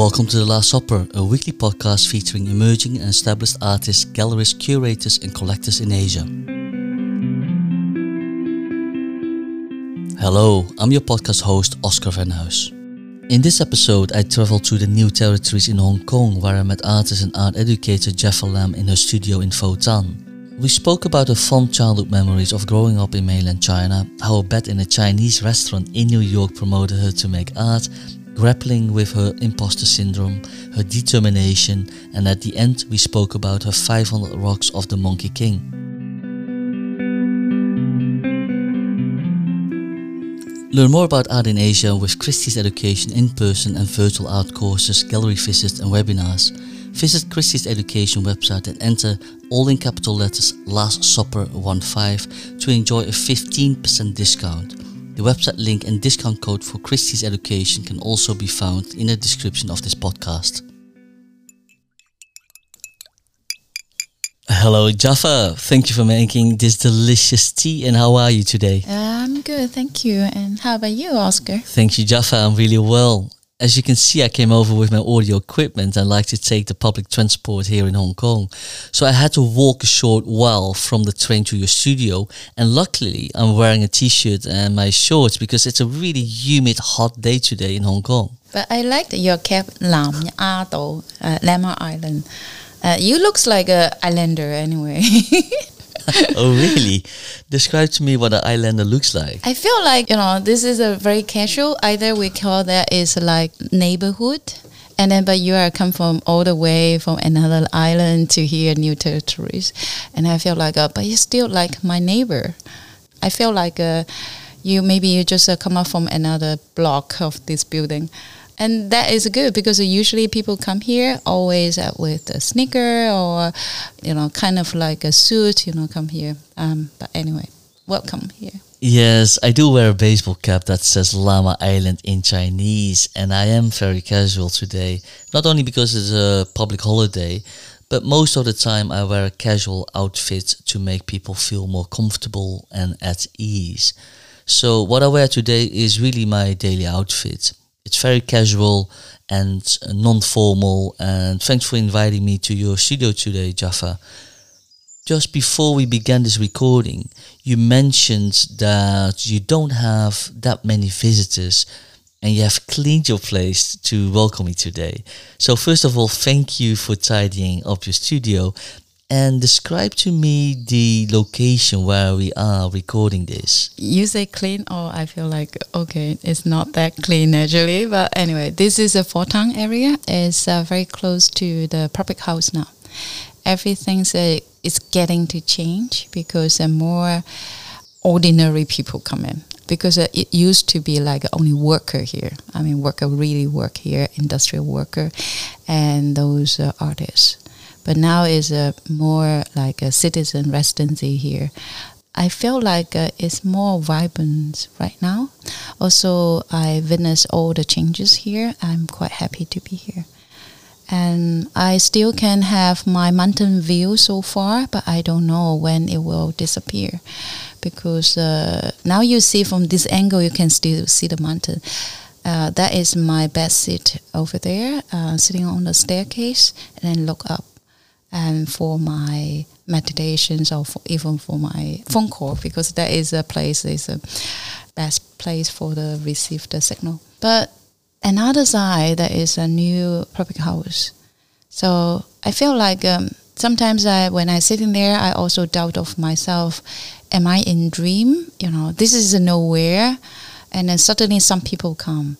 Welcome to The Last Supper, a weekly podcast featuring emerging and established artists, galleries, curators, and collectors in Asia. Hello, I'm your podcast host, Oscar Van Huis. In this episode, I traveled to the new territories in Hong Kong where I met artist and art educator Jaffa Lam in her studio in Fo Tan. We spoke about her fond childhood memories of growing up in mainland China, how a bet in a Chinese restaurant in New York promoted her to make art, grappling with her imposter syndrome, her determination, and at the end we spoke about her 500 rocks of the Monkey King. Learn more about art in Asia with Christie's Education in person and virtual art courses, gallery visits, and webinars. Visit Christie's Education website and enter all in capital letters Last Supper 15 to enjoy a 15% discount. The website link and discount code for Christie's Education can also be found in the description of this podcast. Hello, Jaffa. Thank you for making this delicious tea. And how are you today? I'm good, thank you. And how about you, Oscar? Thank you, Jaffa. I'm really well. As you can see, I came over with my audio equipment. I like to take the public transport here in Hong Kong. So I had to walk a short while from the train to your studio. And luckily, I'm wearing a t shirt and my shorts because it's a really humid, hot day today in Hong Kong. But I liked your cap, Lam Ado, uh, Lamma Island. Uh, you looks like a islander anyway. oh, really? Describe to me what an islander looks like. I feel like, you know, this is a very casual, either we call that is like neighborhood. And then, but you are come from all the way from another island to here, new territories. And I feel like, uh, but you're still like my neighbor. I feel like uh, you, maybe you just uh, come up from another block of this building and that is good because usually people come here always with a sneaker or you know kind of like a suit you know come here. Um, but anyway welcome here. Yes i do wear a baseball cap that says Lamma Island in chinese and i am very casual today not only because it's a public holiday but most of the time i wear a casual outfit to make people feel more comfortable and at ease. So what i wear today is really my daily outfit it's very casual and non-formal. And thanks for inviting me to your studio today, Jaffa. Just before we began this recording, you mentioned that you don't have that many visitors and you have cleaned your place to welcome me today. So, first of all, thank you for tidying up your studio and describe to me the location where we are recording this. You say clean, or I feel like okay, it's not that clean actually. But anyway, this is a Fo Tan area. It's uh, very close to the public house now. Everything's uh, is getting to change because uh, more ordinary people come in because uh, it used to be like only worker here. I mean, worker really work here, industrial worker, and those uh, artists but now is a more like a citizen residency here. I feel like uh, it's more vibrant right now. Also, I witnessed all the changes here. I'm quite happy to be here. And I still can have my mountain view so far, but I don't know when it will disappear. Because uh, now you see from this angle, you can still see the mountain. Uh, that is my best seat over there, uh, sitting on the staircase, and then look up and for my meditations or for, even for my phone call because that is a place is a best place for the receive the signal. But another side that is a new public house. So I feel like um, sometimes I when I sitting there I also doubt of myself. Am I in dream? You know, this is nowhere, and then suddenly some people come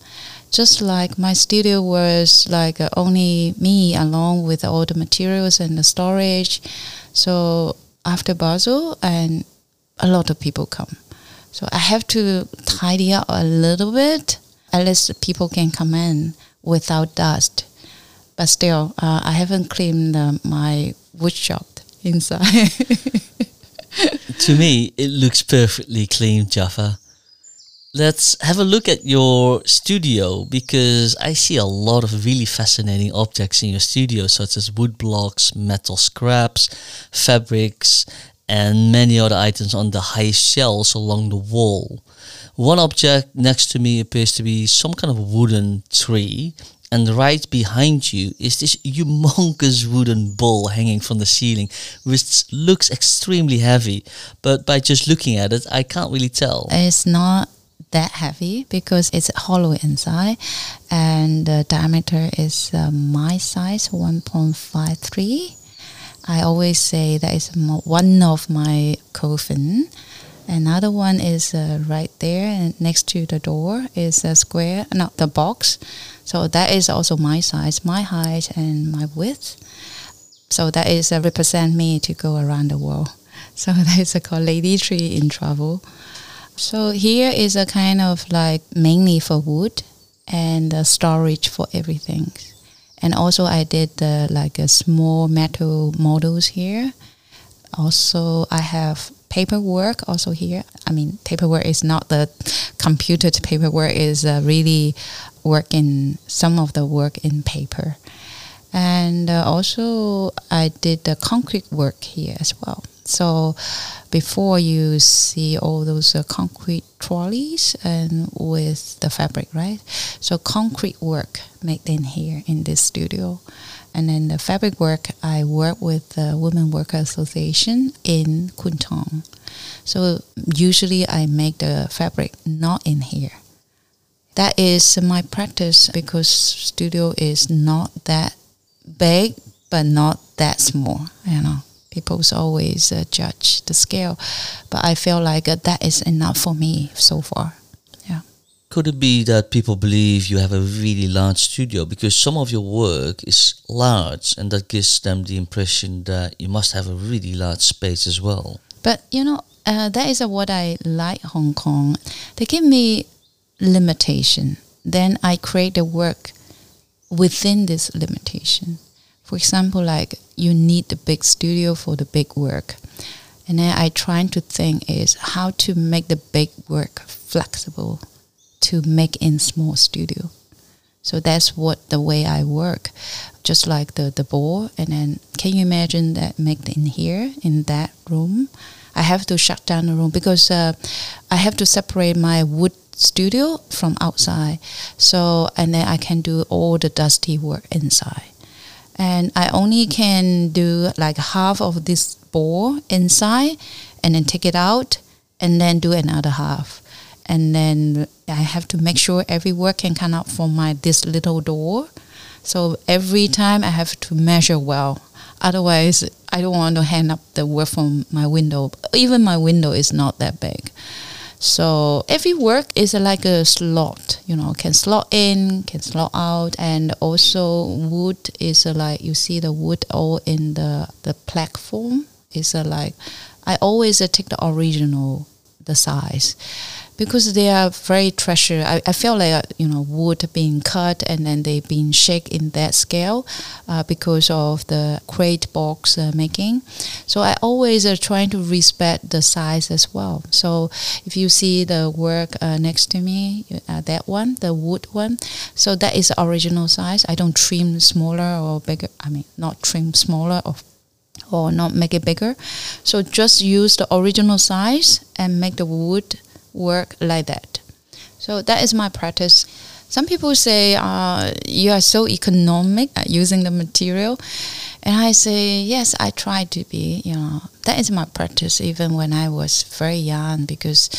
just like my studio was like uh, only me along with all the materials and the storage. So after Basel, and a lot of people come. So I have to tidy up a little bit, at least people can come in without dust. But still, uh, I haven't cleaned uh, my wood shop inside. to me, it looks perfectly clean, Jaffa let's have a look at your studio because I see a lot of really fascinating objects in your studio, such as wood blocks, metal scraps, fabrics, and many other items on the high shelves along the wall. One object next to me appears to be some kind of wooden tree, And right behind you is this humongous wooden bowl hanging from the ceiling, which looks extremely heavy. But by just looking at it, I can't really tell. It's not that heavy because it's hollow inside and the diameter is uh, my size 1.53 i always say that is one of my coffin. Another one is uh, right there and next to the door is a square not the box. So that is also my size my height and my width. So that is uh, represent me to go around the world. So that is called lady tree in travel so here is a kind of like mainly for wood and storage for everything. And also I did the like a small metal models here. Also I have paperwork also here. I mean paperwork is not the computed paperwork is uh, really work in some of the work in paper. And uh, also I did the concrete work here as well. So before you see all those uh, concrete trolleys and with the fabric, right? So concrete work made in here in this studio. And then the fabric work, I work with the Women Worker Association in Kwun Tong. So usually I make the fabric not in here. That is my practice because studio is not that big, but not that small, you know people always uh, judge the scale, but I feel like uh, that is enough for me so far. Yeah. Could it be that people believe you have a really large studio because some of your work is large and that gives them the impression that you must have a really large space as well? But you know, uh, that is what I like Hong Kong. They give me limitation. Then I create the work within this limitation. For example, like you need the big studio for the big work. And then I trying to think is how to make the big work flexible to make in small studio. So that's what the way I work. Just like the, the board and then can you imagine that make in here in that room? I have to shut down the room because uh, I have to separate my wood studio from outside. So and then I can do all the dusty work inside and I only can do like half of this ball inside and then take it out and then do another half. And then I have to make sure every work can come out from my this little door. So every time I have to measure well. Otherwise I don't want to hang up the work from my window. Even my window is not that big so every work is like a slot, you know, can slot in, can slot out, and also wood is like you see the wood all in the the platform is like I always uh, take the original the size because they are very treasure. I, I feel like you know wood being cut and then they being shaped in that scale uh, because of the crate box uh, making. So I always are trying to respect the size as well. So if you see the work uh, next to me, uh, that one, the wood one, so that is original size. I don't trim smaller or bigger. I mean, not trim smaller or or not make it bigger. So just use the original size and make the wood work like that. So that is my practice. Some people say uh, you are so economic using the material, and I say yes, I try to be. You know that is my practice even when I was very young because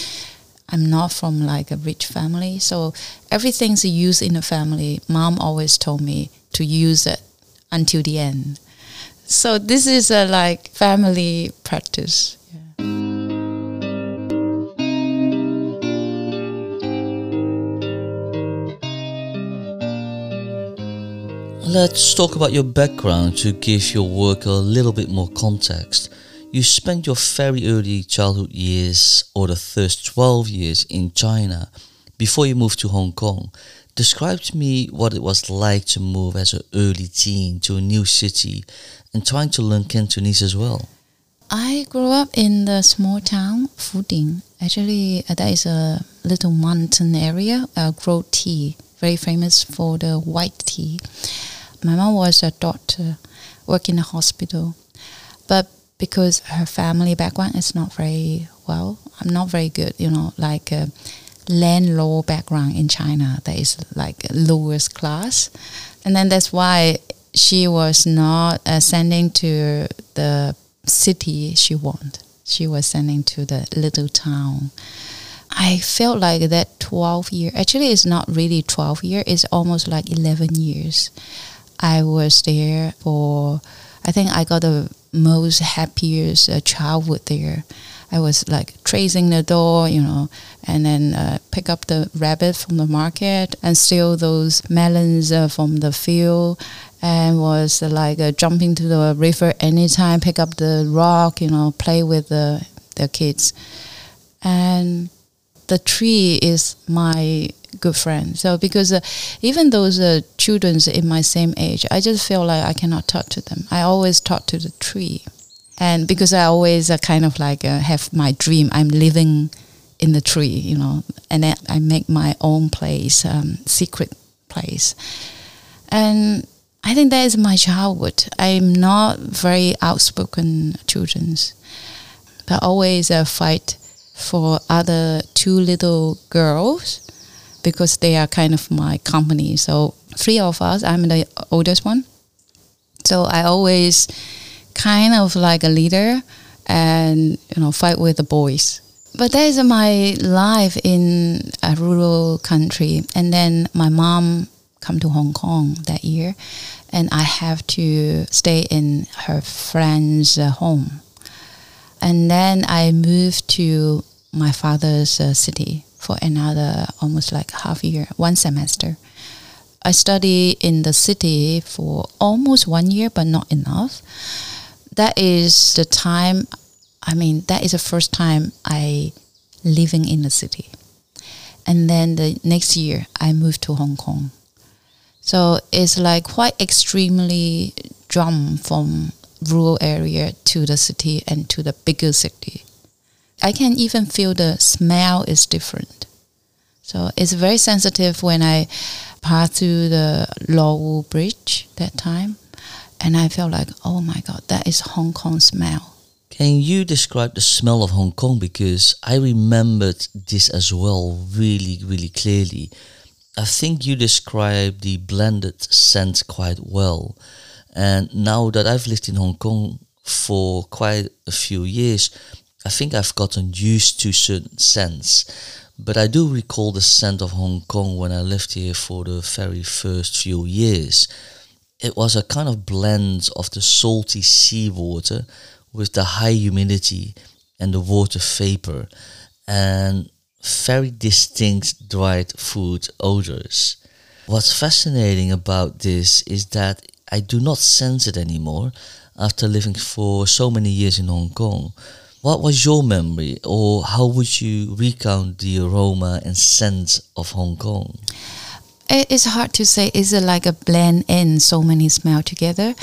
I'm not from like a rich family, so everything's used in the family. Mom always told me to use it until the end. So this is a like family practice. Let's talk about your background to give your work a little bit more context. You spent your very early childhood years, or the first 12 years, in China before you moved to Hong Kong. Describe to me what it was like to move as an early teen to a new city and trying to learn Cantonese as well. I grew up in the small town Fuding. Actually, uh, that is a little mountain area, uh, grow tea, very famous for the white tea my mom was a doctor, worked in a hospital, but because her family background is not very well, I'm not very good, you know, like uh, land law background in China that is like lowest class. And then that's why she was not uh, sending to the city she wanted. She was sending to the little town. I felt like that 12 year, actually it's not really 12 year, it's almost like 11 years. I was there for, I think I got the most happiest uh, childhood there. I was like tracing the door, you know, and then uh, pick up the rabbit from the market and steal those melons uh, from the field and was uh, like uh, jumping to the river anytime, pick up the rock, you know, play with the, the kids. And the tree is my good friend. So because uh, even those uh, children in my same age, I just feel like I cannot talk to them. I always talk to the tree, and because I always uh, kind of like uh, have my dream, I'm living in the tree, you know, and then I make my own place, um, secret place, and I think that is my childhood. I'm not very outspoken children's, but always uh, fight for other two little girls because they are kind of my company. So three of us, I'm the oldest one. So I always kind of like a leader and you know fight with the boys. But that is my life in a rural country. And then my mom come to Hong Kong that year, and I have to stay in her friend's uh, home. And then I moved to my father's uh, city for another almost like half year, one semester. I study in the city for almost one year, but not enough. That is the time. I mean, that is the first time I living in the city, and then the next year I moved to Hong Kong. So it's like quite extremely jump from rural area to the city and to the bigger city. I can even feel the smell is different. So it's very sensitive when I pass through the Lo Bridge that time, and I felt like, oh my God, that is Hong Kong smell. Can you describe the smell of Hong Kong? Because I remembered this as well really, really clearly. I think you described the blended scent quite well. And now that I've lived in Hong Kong for quite a few years, I think I've gotten used to certain scents, but I do recall the scent of Hong Kong when I lived here for the very first few years. It was a kind of blend of the salty seawater with the high humidity and the water vapor and very distinct dried food odors. What's fascinating about this is that I do not sense it anymore after living for so many years in Hong Kong what was your memory, or how would you recount the aroma and scent of Hong Kong? It's hard to say. Is it like a blend in so many smell together?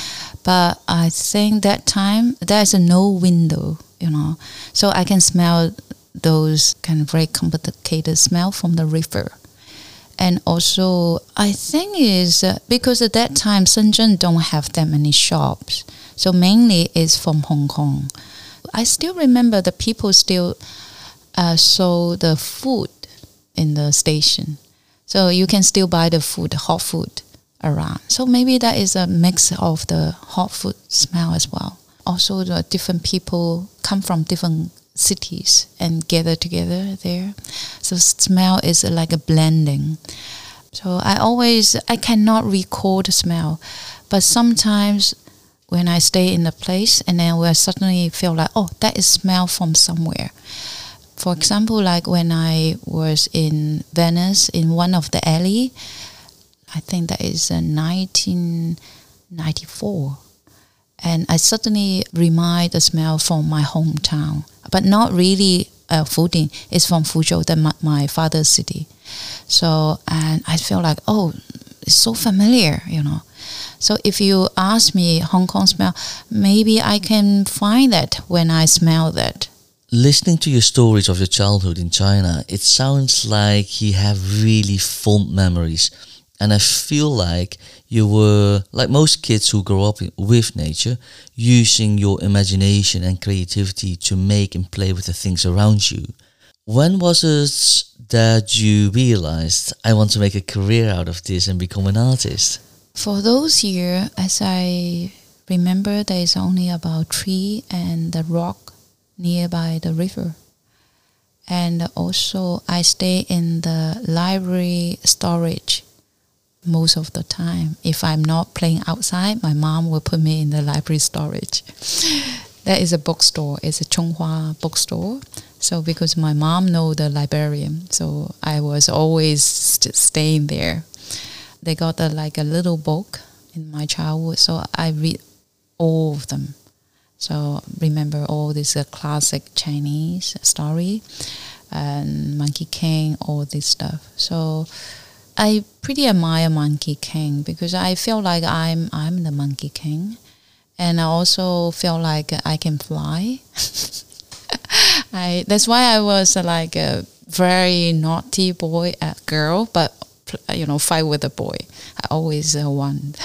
But I think that time there's a no window, you know, so I can smell those kind of very complicated smell from the river. And also, I think is uh, because at that time Shenzhen don't have that many shops, so mainly is from Hong Kong. I still remember the people still uh, sold the food in the station. So you can still buy the food, hot food around. So maybe that is a mix of the hot food smell as well. Also, the different people come from different cities and gather together there. So smell is like a blending. So I always I cannot recall the smell, but sometimes when I stay in a place and then we suddenly feel like, oh, that is smell from somewhere. For example, like when I was in Venice in one of the alley, I think that is in 1994. And I suddenly remind the smell from my hometown, but not really uh, Fuding. It's from Fuzhou, the, my, my father's city. So, and I feel like, oh, it's so familiar, you know. So if you ask me Hong Kong smell, maybe I can find that when I smell that. Listening to your stories of your childhood in China, it sounds like you have really fond memories. And I feel like you were, like most kids who grow up with nature, using your imagination and creativity to make and play with the things around you. When was it that you realized I want to make a career out of this and become an artist? For those years, as I remember, there is only about tree and the rock nearby the river. And also, I stay in the library storage most of the time. If I'm not playing outside, my mom will put me in the library storage. there is a bookstore. It's a Chonghua bookstore. So because my mom know the librarian, so I was always staying there. They got a, like a little book in my childhood, so I read all of them. So remember all this uh, classic Chinese story and Monkey King, all this stuff. So I pretty admire Monkey King because I feel like I'm I'm the Monkey King, and I also feel like I can fly. I that's why I was uh, like a very naughty boy uh, girl, but you know fight with a boy. I always uh, won.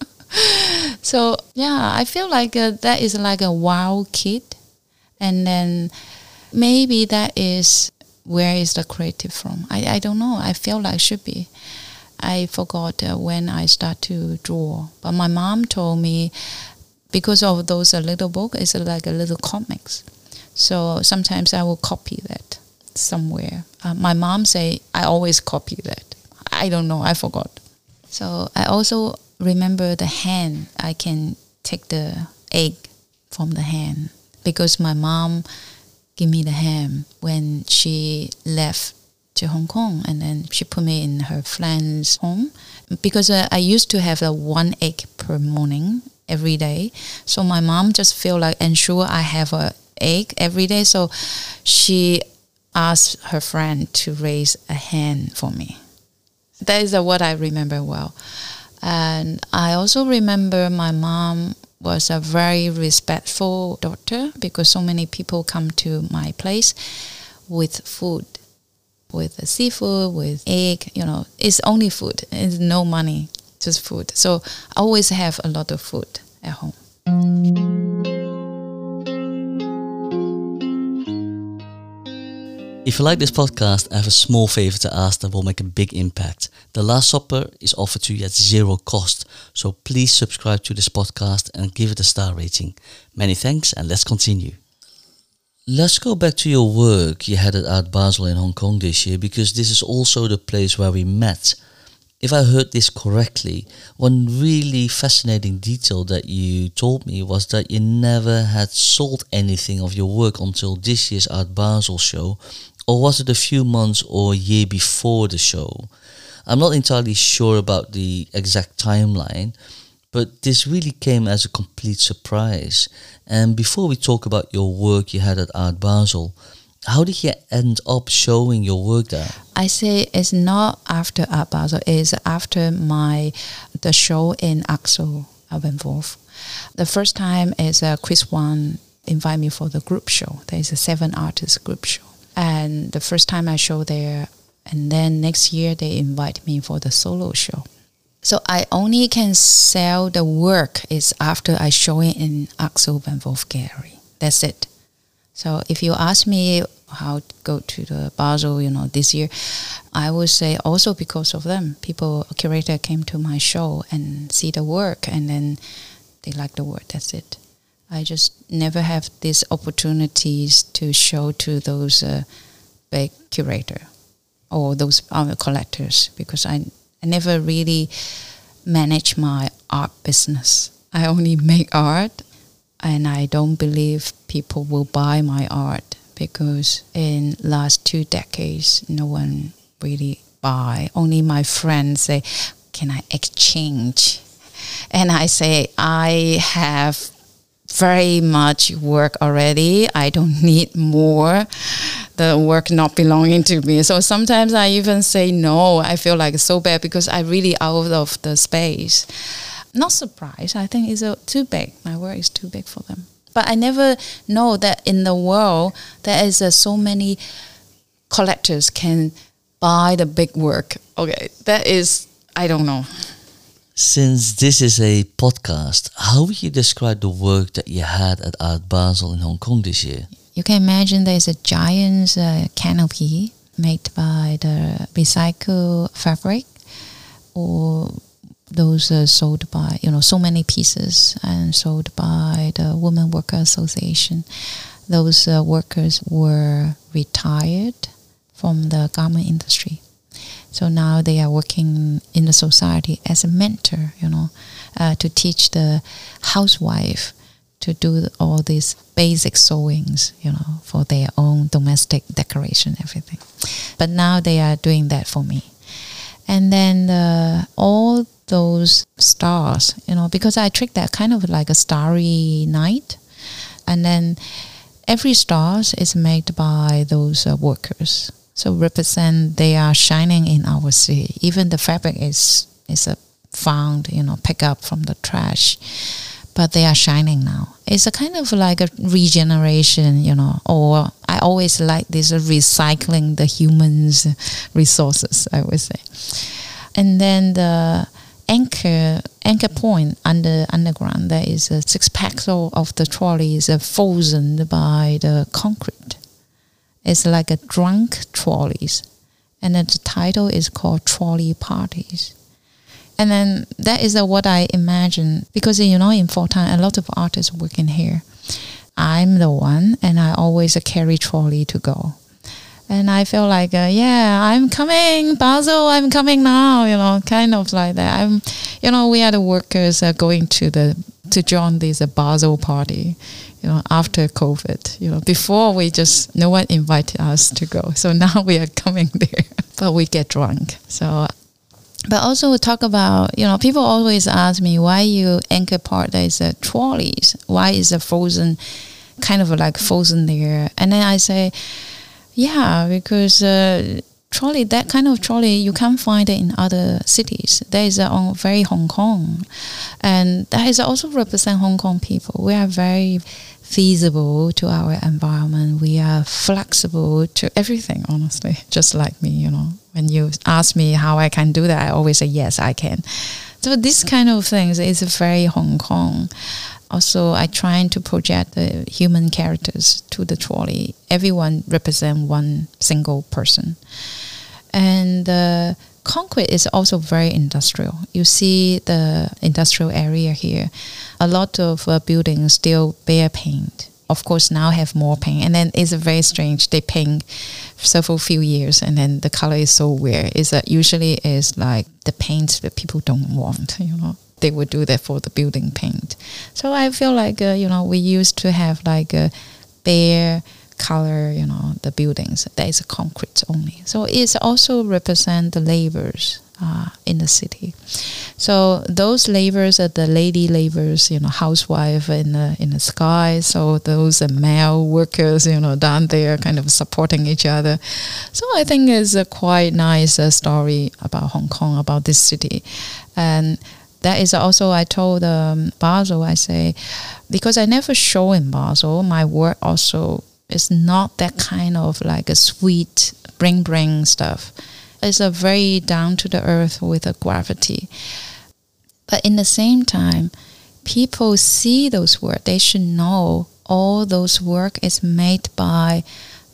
so yeah, I feel like uh, that is like a wild kid, and then maybe that is where is the creative from? I, I don't know. I feel like should be. I forgot uh, when I start to draw, but my mom told me because of those uh, little book, it's like a little comics. So sometimes I will copy that somewhere. Uh, my mom say I always copy that. I don't know. I forgot. So I also remember the hen. I can take the egg from the hen because my mom gave me the ham when she left to Hong Kong, and then she put me in her friend's home because uh, I used to have a one egg per morning every day. So my mom just feel like ensure I have a egg every day. So she asked her friend to raise a hen for me. That is what I remember well. And I also remember my mom was a very respectful daughter because so many people come to my place with food, with seafood, with egg. You know, it's only food. It's no money, just food. So I always have a lot of food at home. If you like this podcast, I have a small favor to ask that will make a big impact. The Last Supper is offered to you at zero cost, so please subscribe to this podcast and give it a star rating. Many thanks, and let's continue. Let's go back to your work you had at Art Basel in Hong Kong this year, because this is also the place where we met. If I heard this correctly, one really fascinating detail that you told me was that you never had sold anything of your work until this year's Art Basel show, or was it a few months or a year before the show? I'm not entirely sure about the exact timeline, but this really came as a complete surprise. And before we talk about your work you had at Art Basel, how did you end up showing your work there? I say it's not after Art Basel, it's after my the show in Axel Van The first time is uh, Chris Wan invite me for the group show. There is a seven artist group show. And the first time I show there, and then next year they invite me for the solo show. So I only can sell the work is after I show it in Axel Vervoordt Gallery. That's it. So if you ask me how to go to the Basel, you know, this year, I would say also because of them. People, curator came to my show and see the work and then they like the work. That's it. I just never have these opportunities to show to those uh, big curator or those other collectors because I, I never really manage my art business. I only make art and I don't believe people will buy my art because in last two decades no one really buy. Only my friends say, can I exchange? And I say, I have very much work already. I don't need more. The work not belonging to me. So sometimes I even say no. I feel like so bad because I really out of the space. Not surprised. I think it's uh, too big. My work is too big for them. But I never know that in the world there is uh, so many collectors can buy the big work. Okay, that is I don't know. Since this is a podcast, how would you describe the work that you had at Art Basel in Hong Kong this year? You can imagine there's a giant uh, canopy made by the recycled fabric or those are sold by you know so many pieces and sold by the Women Worker Association. Those uh, workers were retired from the garment industry, so now they are working in the society as a mentor. You know, uh, to teach the housewife to do all these basic sewings, you know, for their own domestic decoration, everything. But now they are doing that for me. And then uh, all those stars, you know, because I treat that kind of like a starry night. And then every stars is made by those uh, workers. So represent they are shining in our city. Even the fabric is is a found, you know, pick up from the trash, but they are shining now. It's a kind of like a regeneration, you know, or I always like this recycling the humans' resources, I would say. And then the anchor anchor point under underground there is a six packs of the trolley is frozen by the concrete. It's like a drunk trolleys, and the title is called Trolley Parties. And then that is what I imagine because you know in Fo Tan a lot of artists working here. I'm the one, and I always carry trolley to go and I feel like, uh, yeah, I'm coming, Basel, I'm coming now, you know, kind of like that. I'm, you know, we are the workers uh, going to the to join this uh, Basel party, you know, after COVID. You know, before we just no one invited us to go, so now we are coming there, but we get drunk. So, but also we talk about, you know, people always ask me why you anchor part is a trolleys, why is a frozen, kind of like frozen there, and then I say yeah, because uh, trolley, that kind of trolley, you can't find it in other cities. There is on very Hong Kong, and that is also represent Hong Kong people. We are very feasible to our environment. We are flexible to everything. Honestly, just like me, you know. When you ask me how I can do that, I always say yes, I can. So this kind of things is very Hong Kong also I trying to project the human characters to the trolley. Everyone represent one single person, and the concrete is also very industrial. You see the industrial area here. A lot of uh, buildings still bear paint. Of course, now have more paint, and then it's very strange. They paint several few years, and then the color is so weird. Is that usually is like the paint that people don't want, you know they would do that for the building paint. So I feel like uh, you know we used to have like a bare color, you know, the buildings. That is concrete only. So it's also represent the laborers uh, in the city. So those laborers are the lady laborers, you know, housewife in the in the sky. So those are male workers, you know, down there, kind of supporting each other. So I think it's a quite nice uh, story about Hong Kong, about this city, and that is also I told um, Basel I say because I never show in Basel my work also is not that kind of like a sweet bring bring stuff. It's a very down to the earth with a gravity. But in the same time, people see those work. They should know all those work is made by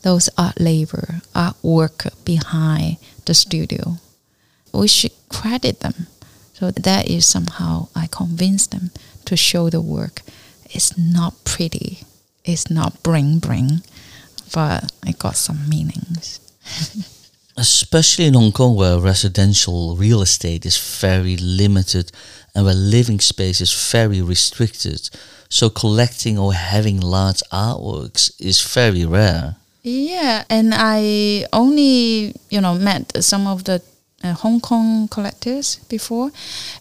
those art labor, art work behind the studio. We should credit them so that is somehow I convince them to show the work. It's not pretty, it's not bring bring, but it got some meanings. Especially in Hong Kong, where residential real estate is very limited and where living space is very restricted. So collecting or having large artworks is very rare. Yeah, and I only, you know, met some of the uh, Hong Kong collectors before,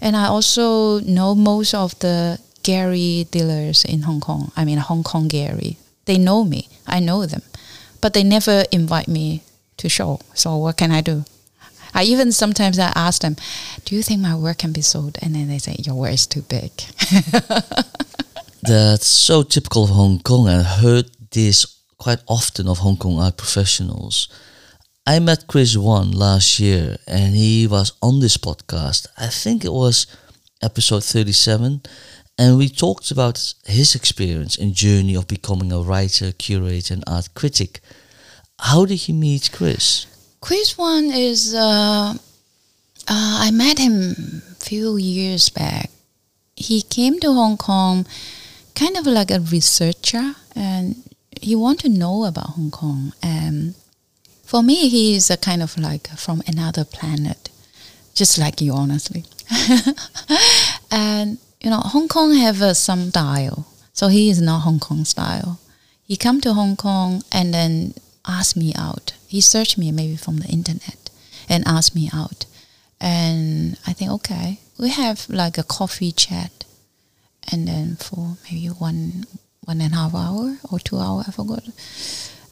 and I also know most of the Gary dealers in Hong Kong. I mean, Hong Kong Gary. They know me. I know them, but they never invite me to show. So what can I do? I even sometimes I ask them, "Do you think my work can be sold?" And then they say, "Your work is too big." That's so typical of Hong Kong. I heard this quite often of Hong Kong art professionals I met Chris Wan last year and he was on this podcast. I think it was episode 37 and we talked about his experience and journey of becoming a writer, curator and art critic. How did you meet Chris? Chris Wan is uh, uh, I met him a few years back. He came to Hong Kong kind of like a researcher and he wanted to know about Hong Kong. And for me, he is a kind of like from another planet, just like you, honestly. and you know, Hong Kong have uh, some style, so he is not Hong Kong style. He come to Hong Kong and then ask me out. He searched me maybe from the internet and asked me out. And I think, okay, we have like a coffee chat. And then for maybe one, one and a half hour or two hour, I forgot.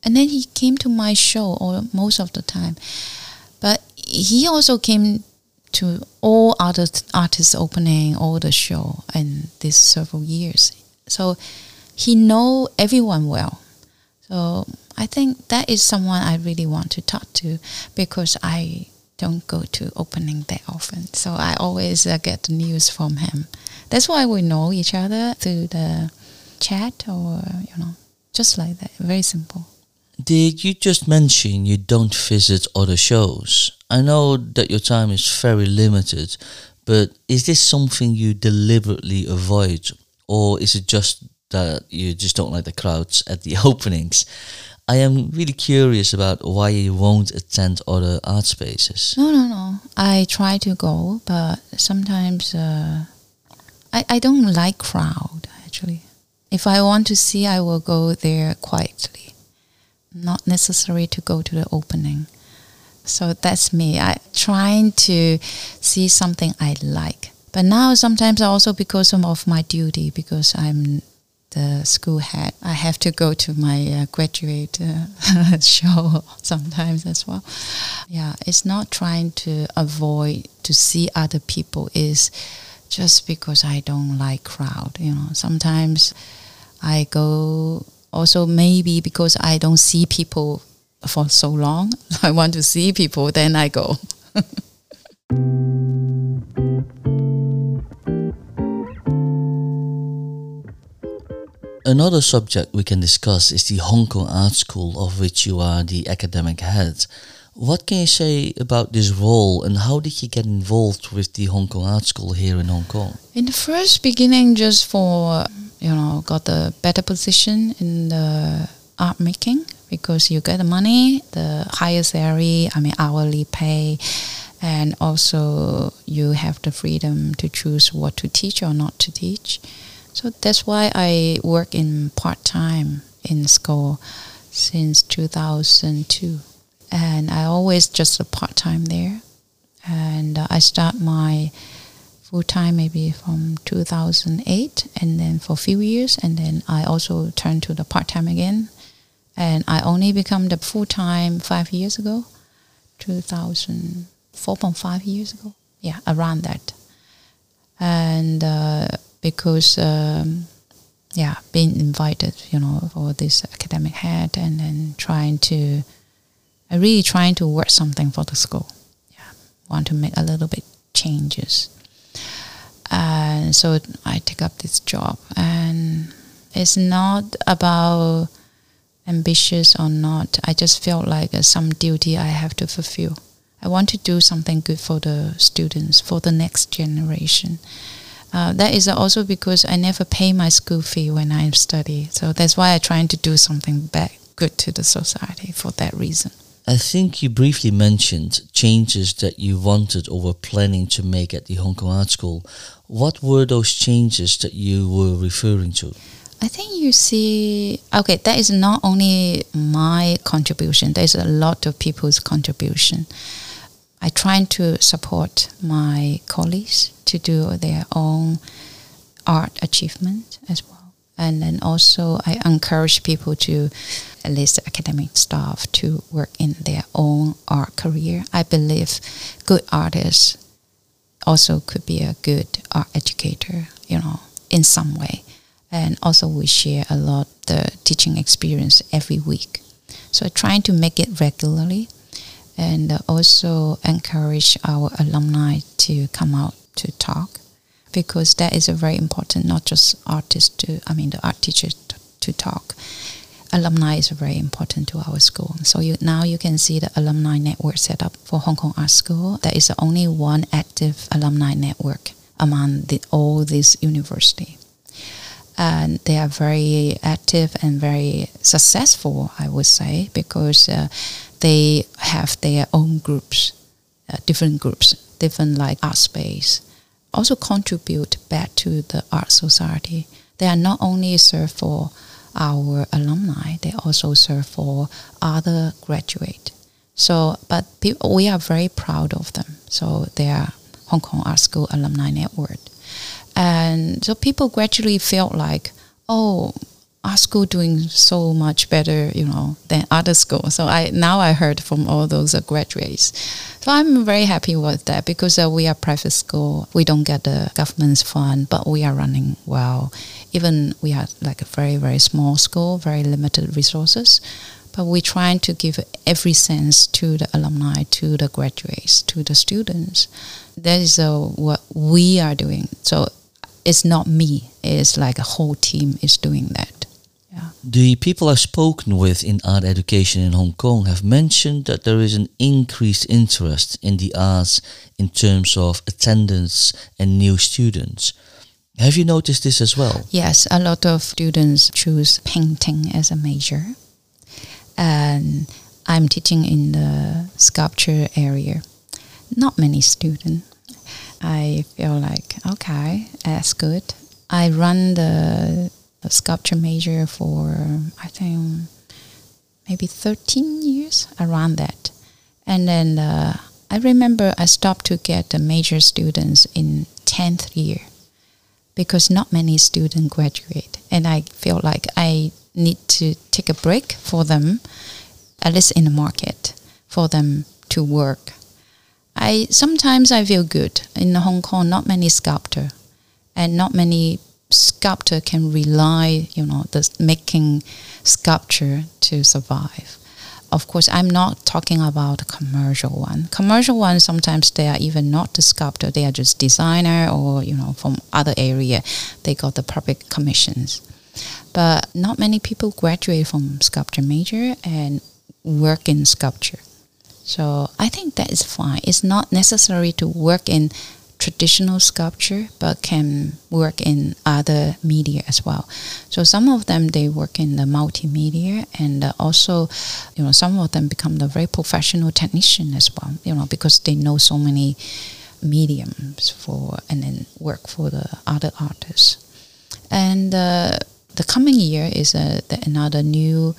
And then he came to my show or most of the time. But he also came to all other artists opening all the show in these several years. So he know everyone well. So I think that is someone I really want to talk to because I don't go to opening that often. So I always uh, get the news from him. That's why we know each other through the chat or, you know, just like that. Very simple. Did you just mention you don't visit other shows? I know that your time is very limited, but is this something you deliberately avoid? Or is it just that you just don't like the crowds at the openings? I am really curious about why you won't attend other art spaces. No, no, no. I try to go, but sometimes uh, I, I don't like crowd, actually. If I want to see, I will go there quietly. Not necessary to go to the opening. So that's me. I trying to see something I like. But now sometimes also because of my duty, because I'm the school head. I have to go to my uh, graduate uh, show sometimes as well. Yeah, it's not trying to avoid to see other people. Is just because I don't like crowd. You know, sometimes I go also maybe because I don't see people for so long. I want to see people, then I go. Another subject we can discuss is the Hong Kong Art School, of which you are the academic head. What can you say about this role and how did you get involved with the Hong Kong Art School here in Hong Kong? In the first beginning, just for, you know, got a better position in the art making because you get the money, the higher salary, I mean, hourly pay, and also you have the freedom to choose what to teach or not to teach. So that's why I work in part time in school since 2002, and I always just a part time there, and uh, I start my full time maybe from 2008, and then for a few years, and then I also turned to the part time again, and I only become the full time five years ago, 2000, 4.5 years ago, yeah, around that, and. Uh, because um, yeah, being invited, you know, for this academic head and then trying to, I really trying to work something for the school. Yeah, want to make a little bit changes. And so I take up this job, and it's not about ambitious or not. I just felt like uh, some duty I have to fulfill. I want to do something good for the students, for the next generation. Uh, that is also because I never pay my school fee when I study. So that's why I'm trying to do something back good to the society for that reason. I think you briefly mentioned changes that you wanted or were planning to make at the Hong Kong Art School. What were those changes that you were referring to? I think you see, okay, that is not only my contribution, there's a lot of people's contribution. I try to support my colleagues to do their own art achievement as well. And then also I encourage people to, at least academic staff, to work in their own art career. I believe good artists also could be a good art educator, you know, in some way. And also we share a lot the teaching experience every week. So trying to make it regularly and also encourage our alumni to come out to talk because that is a very important not just artists to i mean the art teachers to, to talk alumni is very important to our school. So you, now you can see the alumni network set up for Hong Kong Art School. There is only one active alumni network among the, all these university. And they are very active and very successful, I would say, because uh, they have their own groups, uh, different groups, different like art space, also contribute back to the art society. They are not only serve for our alumni, they also serve for other graduate. So, but people, we are very proud of them. So they are Hong Kong Art School Alumni Network. And so people gradually felt like, oh, our school doing so much better, you know, than other schools. So I now I heard from all those uh, graduates. So I'm very happy with that because uh, we are private school. We don't get the government's fund, but we are running well. Even we are like a very very small school, very limited resources, but we're trying to give every sense to the alumni, to the graduates, to the students. That is uh, what we are doing. So it's not me. It's like a whole team is doing that. Yeah. The people I've spoken with in art education in Hong Kong have mentioned that there is an increased interest in the arts in terms of attendance and new students. Have you noticed this as well? Yes, a lot of students choose painting as a major. And I'm teaching in the sculpture area. Not many students. I feel like, okay, that's good. I run the, the sculpture major for, I think, maybe 13 years, around that. And then uh, I remember I stopped to get the major students in 10th year because not many students graduate. And I feel like I need to take a break for them, at least in the market, for them to work I sometimes I feel good in Hong Kong. Not many sculptor, and not many sculptor can rely, you know, the making sculpture to survive. Of course, I'm not talking about commercial one. Commercial ones sometimes they are even not the sculptor; they are just designer or you know from other area. They got the public commissions, but not many people graduate from sculpture major and work in sculpture. So I think that is fine. It's not necessary to work in traditional sculpture, but can work in other media as well. So some of them they work in the multimedia, and uh, also, you know, some of them become the very professional technician as well. You know, because they know so many mediums for and then work for the other artists. And uh, the coming year is uh, the, another new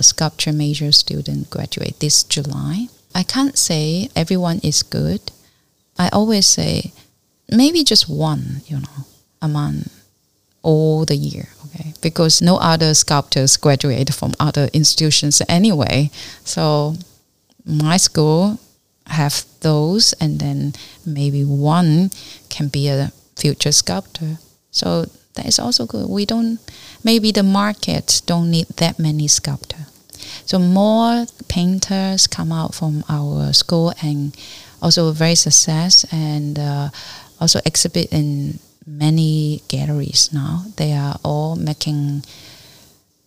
sculpture major student graduate this July I can't say everyone is good. I always say maybe just one, you know, among all the year, okay? Because no other sculptors graduate from other institutions anyway. So my school have those and then maybe one can be a future sculptor. So that is also good. We don't maybe the market don't need that many sculptors. So more painters come out from our school and also very success and uh, also exhibit in many galleries now. They are all making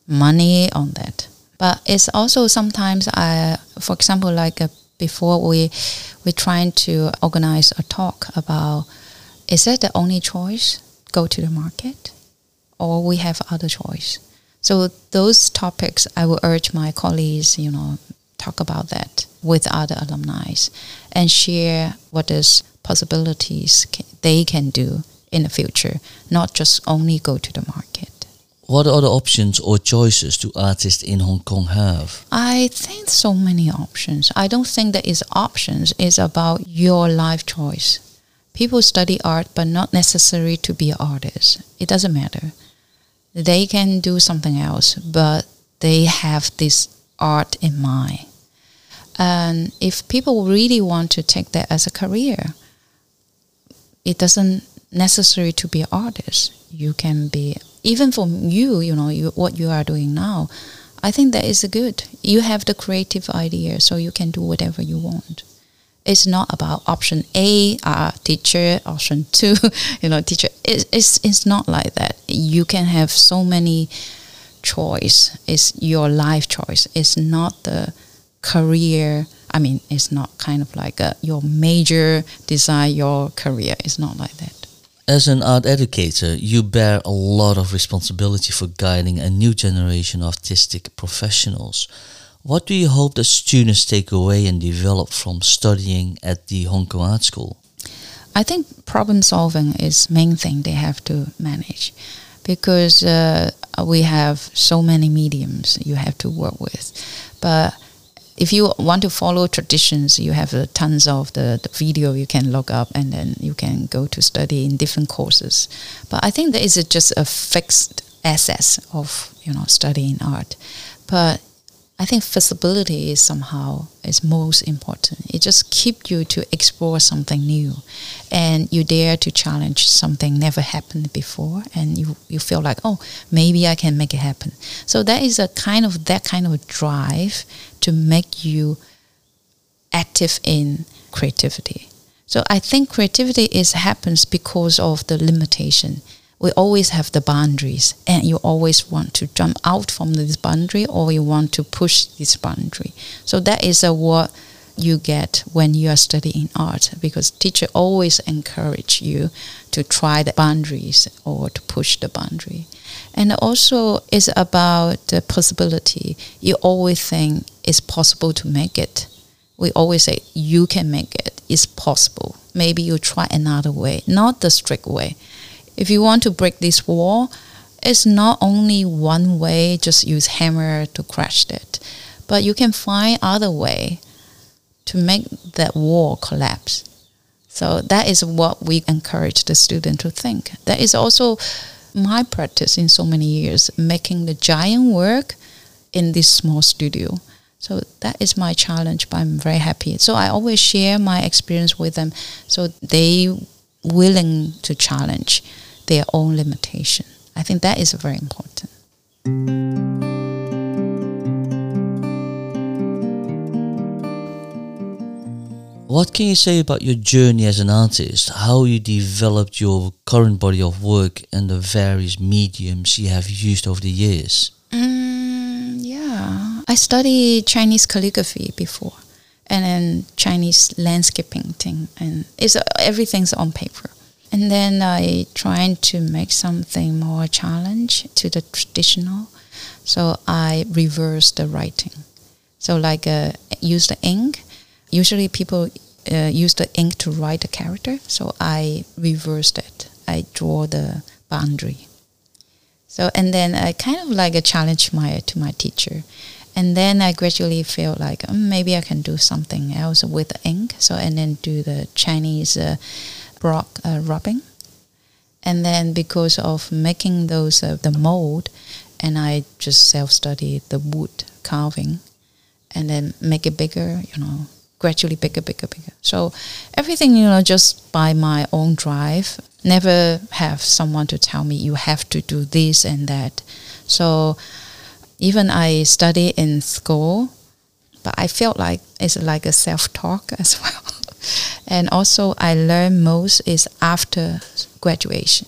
money on that. But it's also sometimes, I, for example, like uh, before we we trying to organize a talk about is that the only choice? Go to the market, or we have other choice. So those topics, I will urge my colleagues, you know, talk about that with other alumni and share what is possibilities they can do in the future, not just only go to the market. What other options or choices do artists in Hong Kong have? I think so many options. I don't think that is options. It's about your life choice. People study art, but not necessary to be an artist. It doesn't matter they can do something else, but they have this art in mind. And if people really want to take that as a career, it doesn't necessary to be an artist. You can be even for you, you know, you, what you are doing now. I think that is good. You have the creative idea, so you can do whatever you want it's not about option A, uh, teacher, option two, you know, teacher. It, it's, it's not like that. You can have so many choice It's your life choice. It's not the career. I mean, it's not kind of like a, your major desire, your career. It's not like that. As an art educator, you bear a lot of responsibility for guiding a new generation of artistic professionals. What do you hope that students take away and develop from studying at the Hong Kong Art School? I think problem solving is main thing they have to manage because uh, we have so many mediums you have to work with. But if you want to follow traditions, you have uh, tons of the, the, video you can look up and then you can go to study in different courses. But I think there is just a fixed access of you know studying art. But I think feasibility is somehow is most important. It just keeps you to explore something new, and you dare to challenge something never happened before, and you you feel like oh maybe I can make it happen. So that is a kind of that kind of drive to make you active in creativity. So I think creativity is happens because of the limitation we always have the boundaries and you always want to jump out from this boundary or you want to push this boundary. So that is a what you get when you are studying art because teacher always encourage you to try the boundaries or to push the boundary. And also it's about the possibility. You always think it's possible to make it. We always say you can make it. It's possible. Maybe you try another way not the strict way if you want to break this wall, it's not only one way, just use hammer to crash it, but you can find other way to make that wall collapse. So that is what we encourage the student to think. That is also my practice in so many years, making the giant work in this small studio. So that is my challenge, but I'm very happy. So I always share my experience with them so they willing to challenge their own limitation. I think that is very important. What can you say about your journey as an artist? How you developed your current body of work and the various mediums you have used over the years? Mm, yeah, I studied Chinese calligraphy before, and then Chinese landscape painting, and it's everything's on paper. And then I trying to make something more challenge to the traditional. So I reverse the writing. So like uh, use the ink. Usually people uh, use the ink to write the character. So I reversed it. I draw the boundary. So and then I kind of like a challenge my to my teacher. And then I gradually felt like um, maybe I can do something else with ink. So and then do the Chinese uh, block uh, rubbing. And then because of making those uh, the mold, and I just self studied the wood carving, and then make it bigger, you know, gradually bigger, bigger, bigger. So everything, you know, just by my own drive. Never have someone to tell me you have to do this and that. So even I study in school, but I felt like it's like a self talk as well. And also, I learn most is after graduation.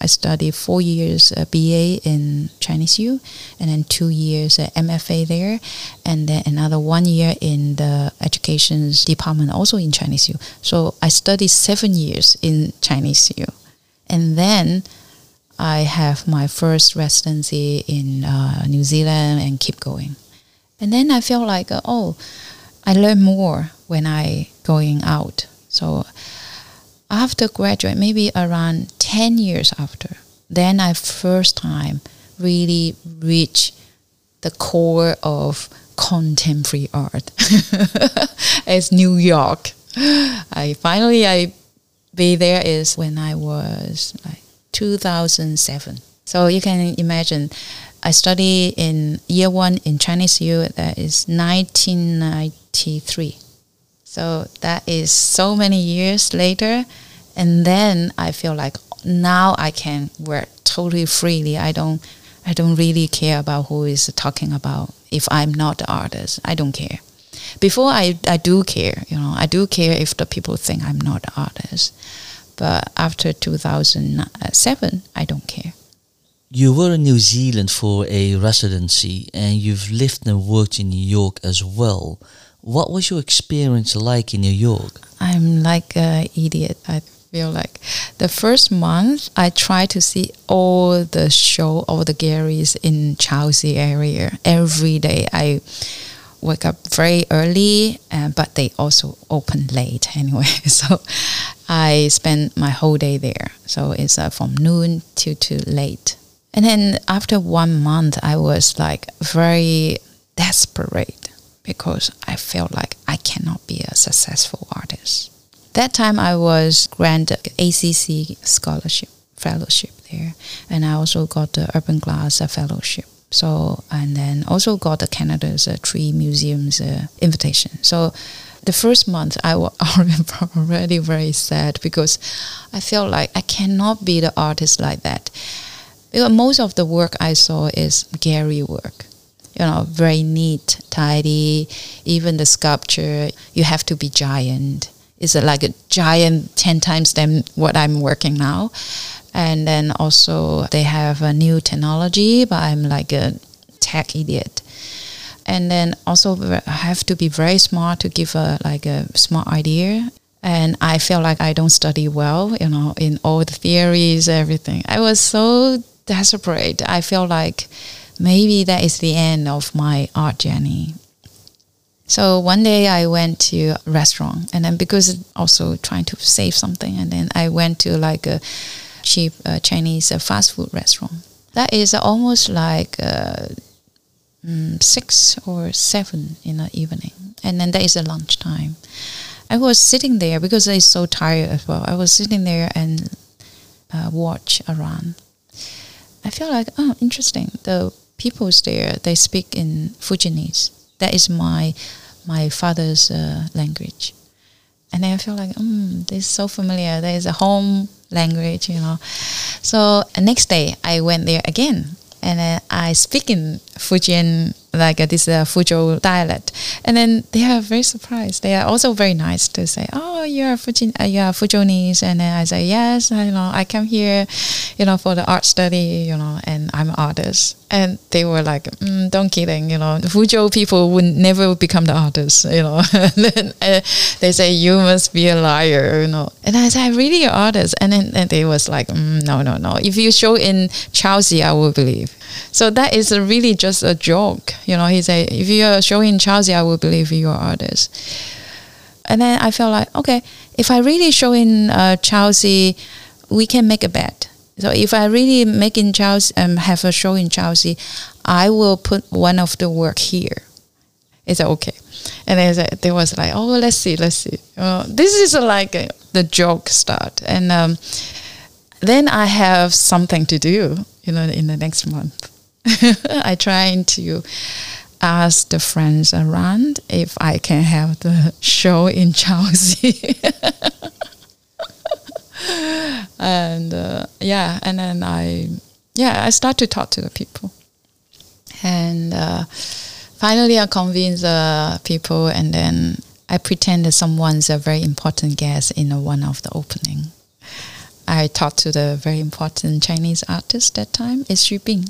I studied four years uh, BA in Chinese U, and then two years uh, MFA there, and then another one year in the education department also in Chinese U. So I studied seven years in Chinese U, and then I have my first residency in uh, New Zealand and keep going. And then I feel like, uh, oh, I learn more when I going out. So after graduate, maybe around 10 years after, then I first time really reach the core of contemporary art as New York. I finally I be there is when I was like 2007. So you can imagine I studied in year one in Chinese U that is 1993. So that is so many years later. And then I feel like now I can work totally freely. I don't I don't really care about who is talking about if I'm not the artist. I don't care. Before I, I do care, you know, I do care if the people think I'm not the artist. But after 2007, I don't care. you were in New Zealand for a residency and you've lived and worked in New York as well. What was your experience like in New York? I'm like an idiot. I feel like the first month I try to see all the show, all the galleries in Chelsea area every day. I wake up very early, uh, but they also open late anyway. So I spend my whole day there. So it's uh, from noon to to late. And then after one month, I was like very desperate because I felt like I cannot be a successful artist. That time I was granted ACC scholarship fellowship there, and I also got the UrbanGlass fellowship. So and then also got the Canada's uh, Tree Museum's uh, invitation. So the first month I was already very sad because I felt like I cannot be the artist like that. Because most of the work I saw is Gary work. You know, very neat, tidy. Even the sculpture, you have to be giant. It's like a giant ten times than what I'm working now and then also they have a new technology but i'm like a tech idiot. And then also I have to be very smart to give a like a smart idea. And i feel like i don't study well you know in all the theories everything. I was so desperate. I feel like maybe that is the end of my art journey. So one day I went to a restaurant and then because also trying to save something and then I went to like a cheap uh, Chinese uh, fast food restaurant. That is almost like uh, mm, six or seven in the evening, and then there is a lunchtime. I was sitting there because I was so tired as well. I was sitting there and uh, watch around. I feel like oh, interesting. The people there they speak in Fujianese. That is my my father's uh, language, and then I feel like, mm, this is so familiar. There is a home language, you know. So next day I went there again and I speak in Fujian, like uh, this uh, Fuzhou dialect, and then they are very surprised. They are also very nice to say, "Oh, you are Fujian, uh, you are Fuzhounese," and then I say, "Yes, I you know I come here, you know, for the art study, you know, and I'm an artist." And they were like, mm, "Don't kidding, you know, Fuzhou people would never become the artists, you know." then uh, they say, "You must be a liar," you know. And I said, "I really artist," and then and they was like, mm, "No, no, no. If you show in Chelsea, I will believe." So that is really just a joke. You know, he said, if you are showing Chelsea, I will believe you are artist. And then I felt like, okay, if I really show in uh, Chelsea, we can make a bet. So if I really make in Chelsea, um, have a show in Chelsea, I will put one of the work here. Is that okay? And then they was like, oh, let's see, let's see. Uh, this is like a, the joke start. And um, then I have something to do, you know, in the next month. I trying to ask the friends around if I can have the show in Chelsea. and uh, yeah, and then I yeah I start to talk to the people, and uh, finally I convince uh, people, and then I pretend that someone's a very important guest in one of the opening. I talked to the very important Chinese artist that time, is Xu Bing.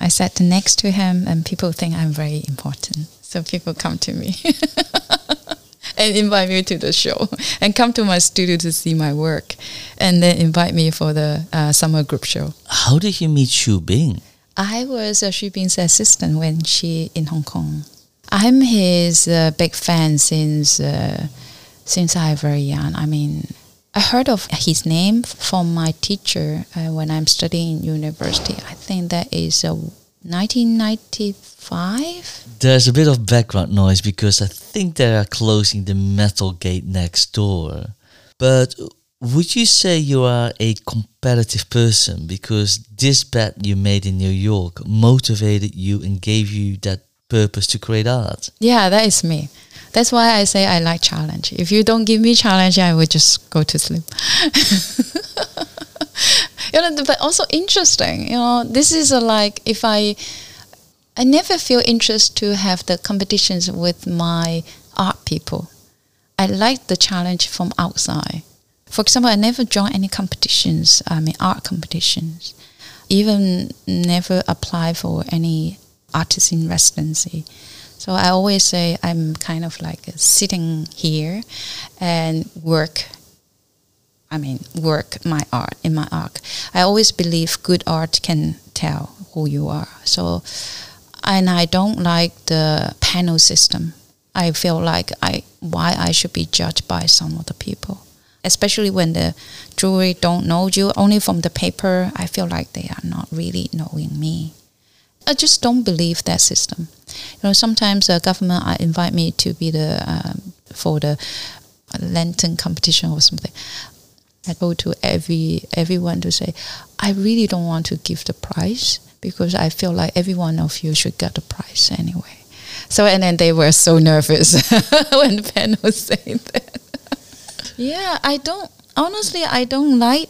I sat next to him, and people think I'm very important. So people come to me and invite me to the show and come to my studio to see my work and then invite me for the uh, summer group show. How did you meet Xu Bing? I was uh, Xu Bing's assistant when she in Hong Kong. I'm his uh, big fan since uh, since I was very young. I mean, I heard of his name from my teacher uh, when I'm studying in university. I think that is uh, 1995. There's a bit of background noise because I think they are closing the metal gate next door. But would you say you are a competitive person because this bet you made in New York motivated you and gave you that purpose to create art? Yeah, that is me. That's why I say I like challenge. If you don't give me challenge, I would just go to sleep. you know, but also interesting. You know, this is like if I, I never feel interest to have the competitions with my art people. I like the challenge from outside. For example, I never join any competitions. I mean, art competitions even never apply for any artist in residency. So I always say I'm kind of like sitting here and work. I mean, work my art in my art. I always believe good art can tell who you are. So, and I don't like the panel system. I feel like I why I should be judged by some of the people, especially when the jury don't know you only from the paper. I feel like they are not really knowing me. I just don't believe that system. You know, sometimes the government uh, invite me to be the um, for the lantern competition or something. I go to every everyone to say, I really don't want to give the prize because I feel like every one of you should get the prize anyway. So and then they were so nervous when the panel saying that. yeah, I don't honestly I don't like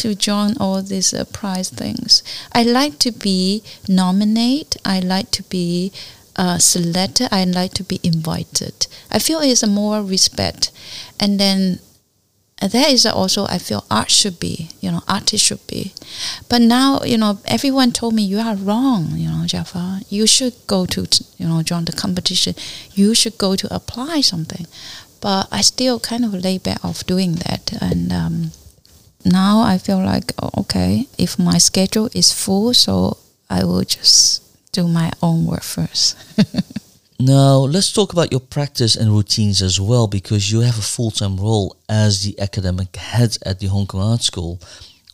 to join all these uh, prize things. I like to be nominated. I like to be uh, selected. I like to be invited. I feel it's a more respect, and then uh, that is also I feel art should be. You know, artist should be. But now you know everyone told me you are wrong. You know, Jaffa, you should go to you know join the competition. You should go to apply something. But I still kind of lay back of doing that and. Um, now I feel like oh, okay, if my schedule is full, so I will just do my own work first. now let's talk about your practice and routines as well, because you have a full-time role as the academic head at the Hong Kong Art School,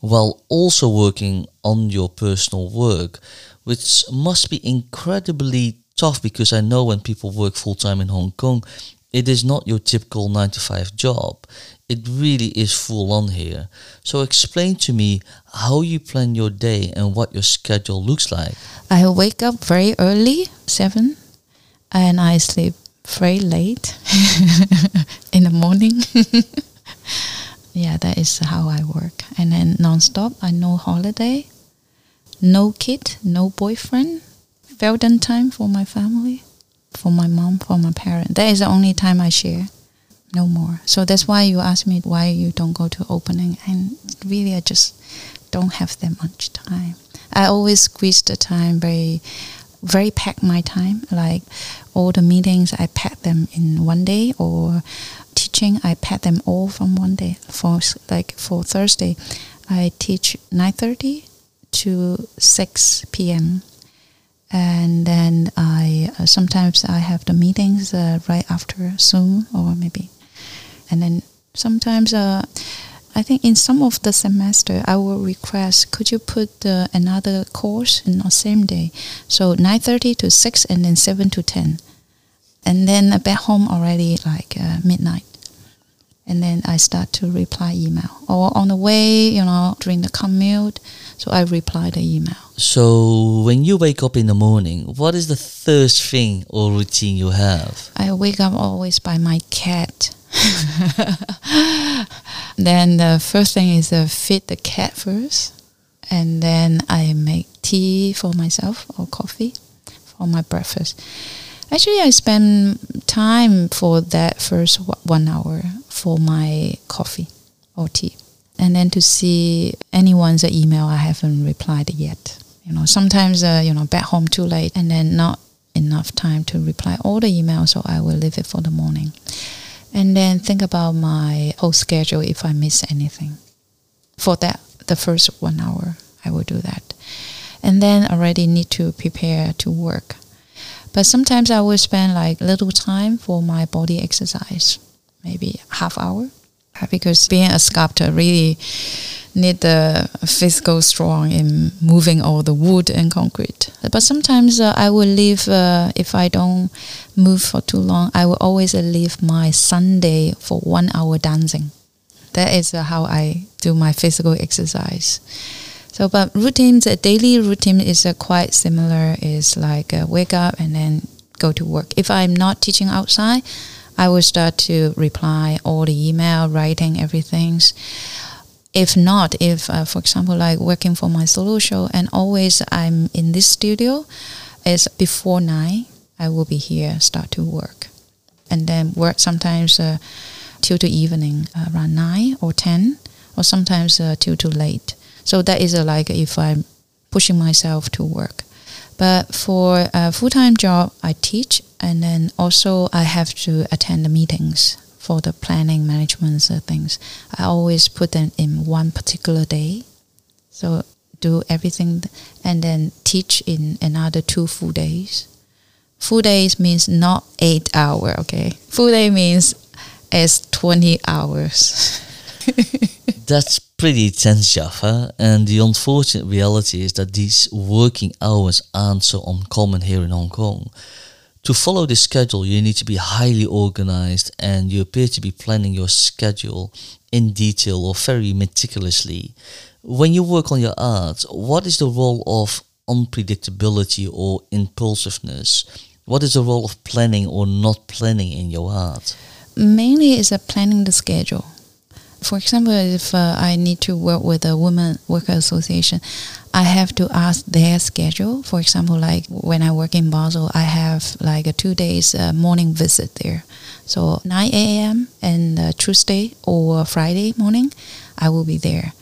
while also working on your personal work, which must be incredibly tough because I know when people work full time in Hong Kong, it is not your typical 9 to 5 job it really is full on here. So explain to me how you plan your day and what your schedule looks like. I wake up very early, 7, and I sleep very late in the morning. yeah, that is how I work. And then non-stop, I no holiday, no kid, no boyfriend, well done time for my family, for my mom, for my parents. That is the only time I share no more. So that's why you ask me why you don't go to opening, and really I just don't have that much time. I always squeeze the time very, very pack my time. Like all the meetings, I pack them in one day, or teaching, I pack them all from one day. For like for Thursday, I teach nine thirty to six p.m and then I uh, sometimes I have the meetings uh, right after Zoom or maybe and then sometimes uh, I think in some of the semester I will request could you put uh, another course in the same day? So 9.30 to 6 and then 7 to 10 and then I back home already like uh, midnight. And then I start to reply email. Or on the way you know during the commute so I reply the email. So when you wake up in the morning what is the first thing or routine you have? I wake up always by my cat then the first thing is to feed the cat first, and then I make tea for myself or coffee for my breakfast. Actually, I spend time for that first one hour for my coffee or tea, and then to see anyone's email I haven't replied yet. You know, sometimes uh, you know back home too late, and then not enough time to reply all the emails, so I will leave it for the morning and then think about my whole schedule if I miss anything. For that, the first one hour, I will do that. And then already need to prepare to work. But sometimes I will spend like little time for my body exercise, maybe half hour, because being a sculptor really need the physical strong in moving all the wood and concrete. But sometimes uh, I will leave uh, if I don't move for too long. I will always leave my Sunday for one hour dancing. That is uh, how I do my physical exercise. So, but routines, a daily routine is uh, quite similar. Is like uh, wake up and then go to work. If I'm not teaching outside, I will start to reply all the email, writing everything if not, if uh, for example, like working for my solo show, and always I'm in this studio, is before nine, I will be here, start to work, and then work sometimes uh, till the evening uh, around nine or ten, or sometimes uh, till too late. So that is uh, like if I'm pushing myself to work. But for a full-time job, I teach, and then also I have to attend the meetings for the planning management things. I always put them in one particular day. So do everything and then teach in another two full days. Full days means not eight hour, okay? Full day means it's 20 hours. That's pretty job, huh? And the unfortunate reality is that these working hours aren't so uncommon here in Hong Kong. To follow this schedule, you need to be highly organized and you appear to be planning your schedule in detail or very meticulously. When you work on your art, what is the role of unpredictability or impulsiveness? What is the role of planning or not planning in your art? Mainly is a planning the schedule. For example, if uh, I need to work with a women worker association, I have to ask their schedule. For example, like when I work in Basel, I have like a two days uh, morning visit there. So 9 a.m. and uh, Tuesday or Friday morning, I will be there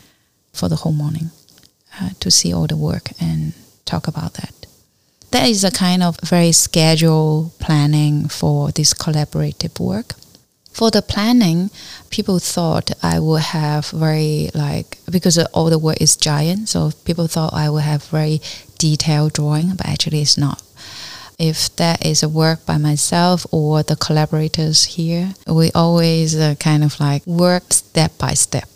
for the whole morning uh, to see all the work and talk about that. That is a kind of very schedule planning for this collaborative work. For the planning, people thought I would have very like because all the work is giant, so people thought I would have very detailed drawing, but actually it's not. If that is a work by myself or the collaborators here, we always uh, kind of like work step by step.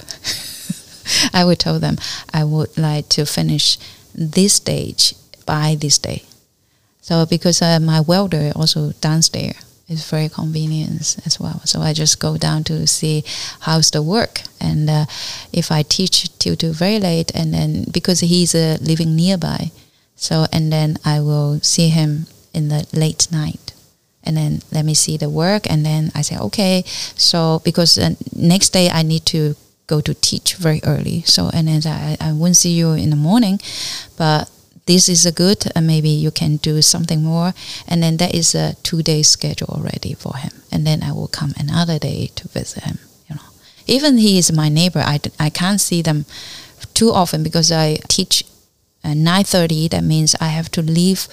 I would tell them I would like to finish this stage by this day. So because uh, my welder also downstairs is very convenient as well. So I just go down to see how's the work, and uh, if I teach till to very late, and then because he's uh, living nearby, so and then I will see him in the late night. And then let me see the work and then i say okay. So because uh, next day i need to go to teach very early. So and then I, I won't see you in the morning, but this is a good and maybe you can do something more. And then that is a two day schedule already for him. And then i will come another day to visit him you know. Even he is my neighbor. I, I can't see them too often because i teach at 9.30 that means i have to leave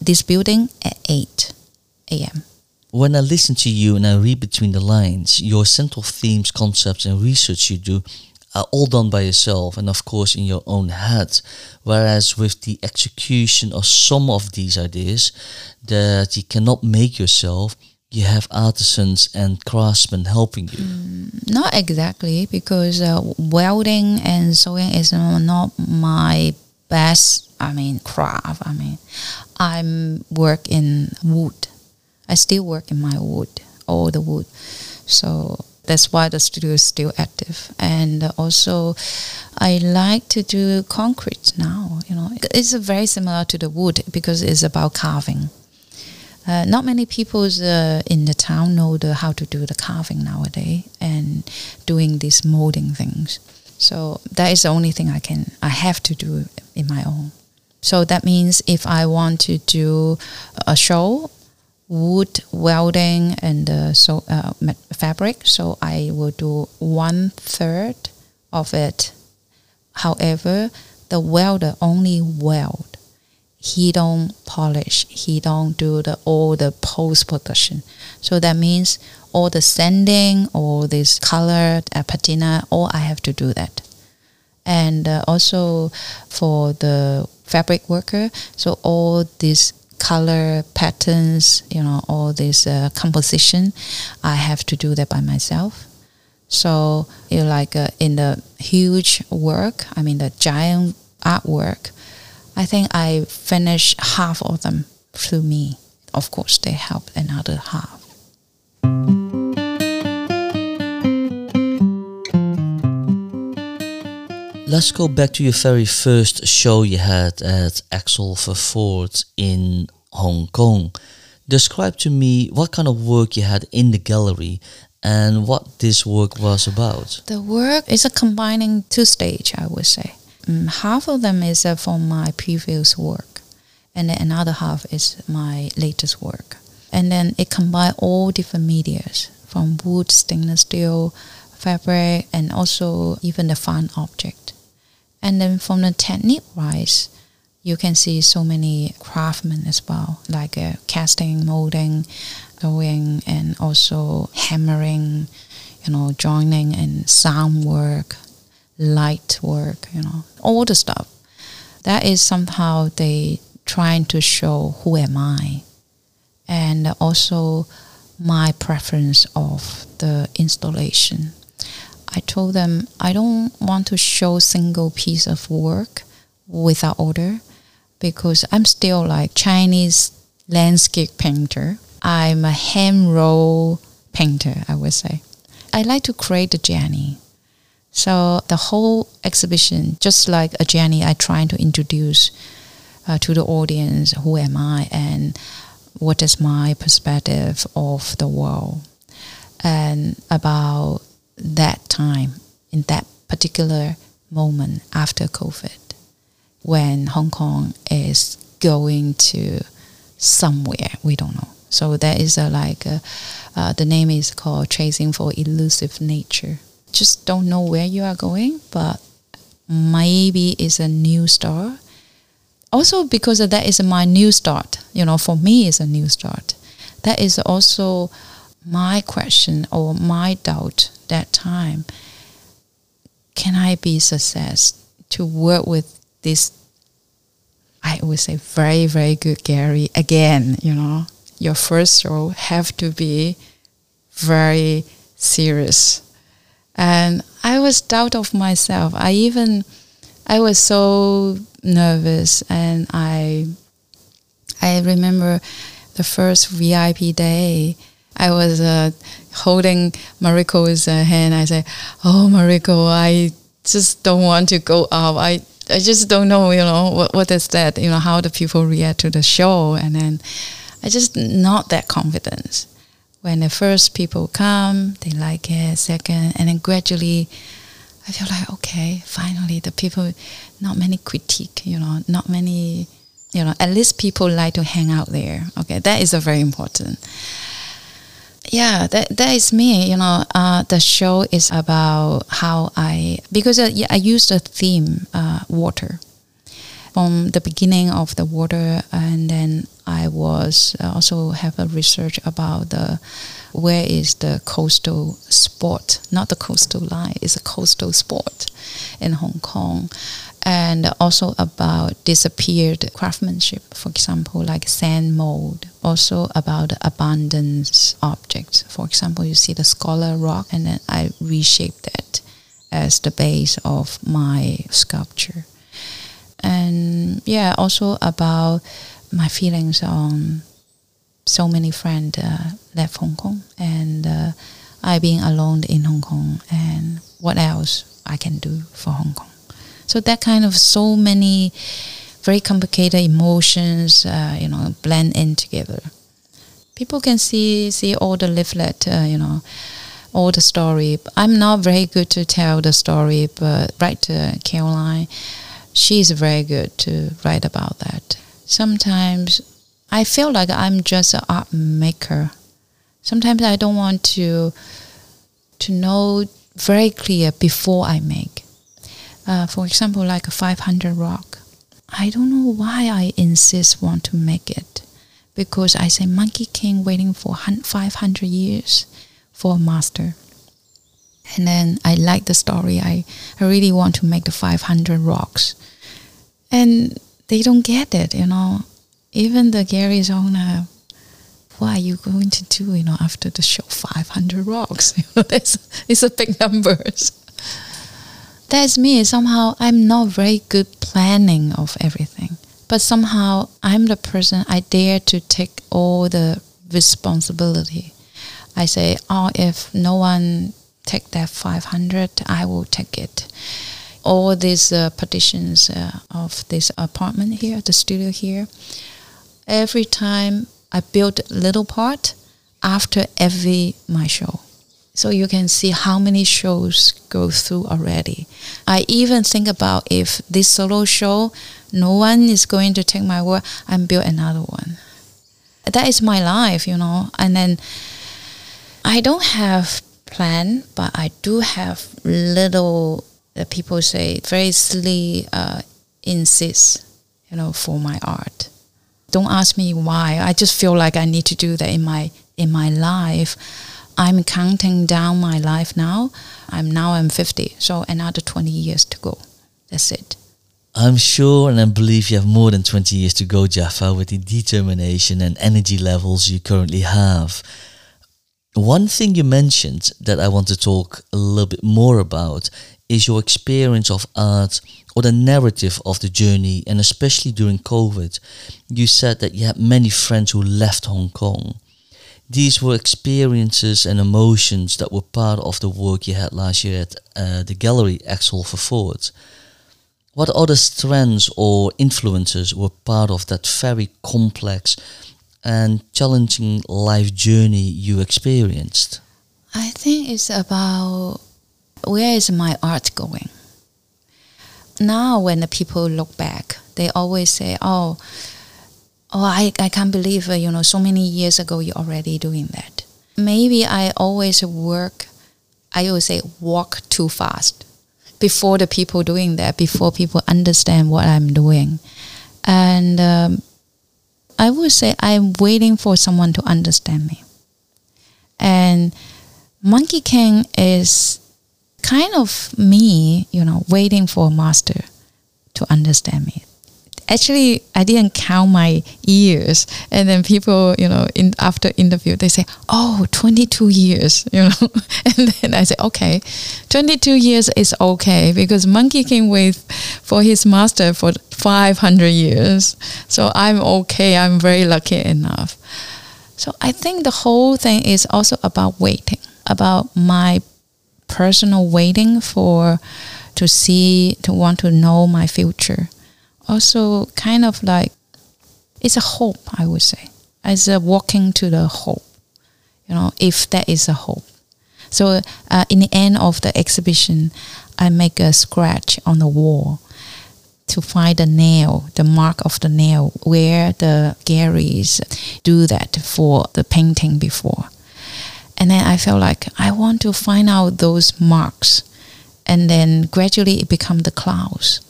this building at 8 a.m when I listen to you and I read between the lines, your central themes, concepts, and research you do are all done by yourself and, of course, in your own head. Whereas with the execution of some of these ideas that you cannot make yourself, you have artisans and craftsmen helping you. Mm, not exactly, because uh, welding and sewing is not my best. I mean, craft. I mean, I work in wood I still work in my wood, all the wood. So that's why the studio is still active. And also, I like to do concrete now. You know, it's very similar to the wood because it's about carving. Uh, not many people uh, in the town know the, how to do the carving nowadays and doing these molding things. So that is the only thing I can, I have to do in my own. So that means if I want to do a show wood welding and uh, so uh, fabric. So I will do one third of it. However, the welder only weld. He don't polish. He don't do the all the post production. So that means all the sanding, all this color, uh, patina, all I have to do that. And uh, also for the fabric worker, so all this color patterns, you know, all this uh, composition, I have to do that by myself. So, you know, like uh, in the huge work, I mean the giant artwork, I think I finished half of them through me. Of course, they help another half. Let's go back to your very first show you had at Axel Vervoordt in Hong Kong. Describe to me what kind of work you had in the gallery and what this work was about. The work is a combining two stage, I would say. Um, half of them is uh, from my previous work, and then another half is my latest work. And then it combines all different medias from wood, stainless steel, fabric, and also even the found object. And then from the technique wise, you can see so many craftsmen as well, like uh, casting, molding, going, and also hammering, you know, joining and sound work, light work, you know, all the stuff. That is somehow they trying to show who am I, and also my preference of the installation. I told them I don't want to show single piece of work without order because I'm still like Chinese landscape painter. I'm a hand roll painter, I would say. I like to create a journey. So the whole exhibition, just like a journey, I try to introduce uh, to the audience who am I and what is my perspective of the world and about that time in that particular moment after COVID when Hong Kong is going to somewhere we don't know. So there is a like a, uh, the name is called Chasing for Elusive Nature. Just don't know where you are going, but maybe it's a new start. Also because that is my new start. You know, for me it's a new start. That is also my question or my doubt that time. Can I be success to work with this I would say very, very good Gary. Again, you know, your first role have to be very serious. And I was doubt of myself. I even I was so nervous and I I remember the first VIP day I was uh, holding Mariko's uh, hand. I said, "Oh, Mariko, I just don't want to go up. I I just don't know, you know, what what is that? You know, how the people react to the show, and then I just not that confident. When the first people come, they like it. Second, and then gradually, I feel like okay, finally the people, not many critique, you know, not many, you know, at least people like to hang out there. Okay, that is a very important yeah, that that is me. You know, uh, the show is about how I because uh, yeah, I used a theme, uh, water, from the beginning of the water, and then I was uh, also have a research about the where is the coastal sport, not the coastal line, it's a coastal sport in Hong Kong and also about disappeared craftsmanship, for example, like sand mold, also about abundance objects. For example, you see the scholar rock, and then I reshaped that as the base of my sculpture. And yeah, also about my feelings on so many friends uh, left Hong Kong and uh, I being alone in Hong Kong and what else I can do for Hong Kong. So that kind of so many very complicated emotions, uh, you know, blend in together. People can see see all the leaflet, uh, you know, all the story. I'm not very good to tell the story, but writer Caroline, she's very good to write about that. Sometimes I feel like I'm just an art maker. Sometimes I don't want to to know very clear before I make uh, for example, like a 500 rock. I don't know why I insist want to make it because I say Monkey King waiting for 500 years for a master. And then I like the story. I, I really want to make the 500 rocks. And they don't get it, you know. Even the Gary's owner, what are you going to do, you know, after the show? 500 rocks. You know, that's, it's a big numbers that's me. Somehow I'm not very good planning of everything. But somehow I'm the person I dare to take all the responsibility. I say, oh, if no one take that 500, I will take it. All these uh, partitions uh, of this apartment here, the studio here, every time I build a little part after every my show. So you can see how many shows go through already. I even think about if this solo show, no one is going to take my work, I build another one. That is my life, you know. And then I don't have plan, but I do have little. Uh, people say very uh, insist you know, for my art. Don't ask me why. I just feel like I need to do that in my in my life. I'm counting down my life now. I'm now I'm 50, so another 20 years to go. That's it. I'm sure and I believe you have more than 20 years to go, Jaffa, with the determination and energy levels you currently have. One thing you mentioned that I want to talk a little bit more about is your experience of art or the narrative of the journey, and especially during COVID. You said that you had many friends who left Hong Kong. These were experiences and emotions that were part of the work you had last year at uh, the gallery Axel Vervoordt. What other strands or influences were part of that very complex and challenging life journey you experienced? I think it's about where is my art going? Now, when the people look back, they always say, "Oh, oh, I, I can't believe you know so many years ago you're already doing that." Maybe I always work. I always say walk too fast before the people doing that, before people understand what I'm doing, and um, I would say I'm waiting for someone to understand me. And Monkey King is kind of me, you know, waiting for a master to understand me. Actually, I didn't count my years. And then people, you know, in after interview, they say, oh, 22 years, you know. and then I say, okay, 22 years is okay because Monkey King wait for his master for 500 years. So I'm okay. I'm very lucky enough. So I think the whole thing is also about waiting, about my personal waiting for to see to want to know my future. Also kind of like it's a hope i would say. As a walking to the hope you know if that is a hope. So uh, in the end of the exhibition i make a scratch on the wall to find the nail, the mark of the nail, where the galleries do that for the painting before. And then I felt like I want to find out those marks. And then gradually it become the clouds.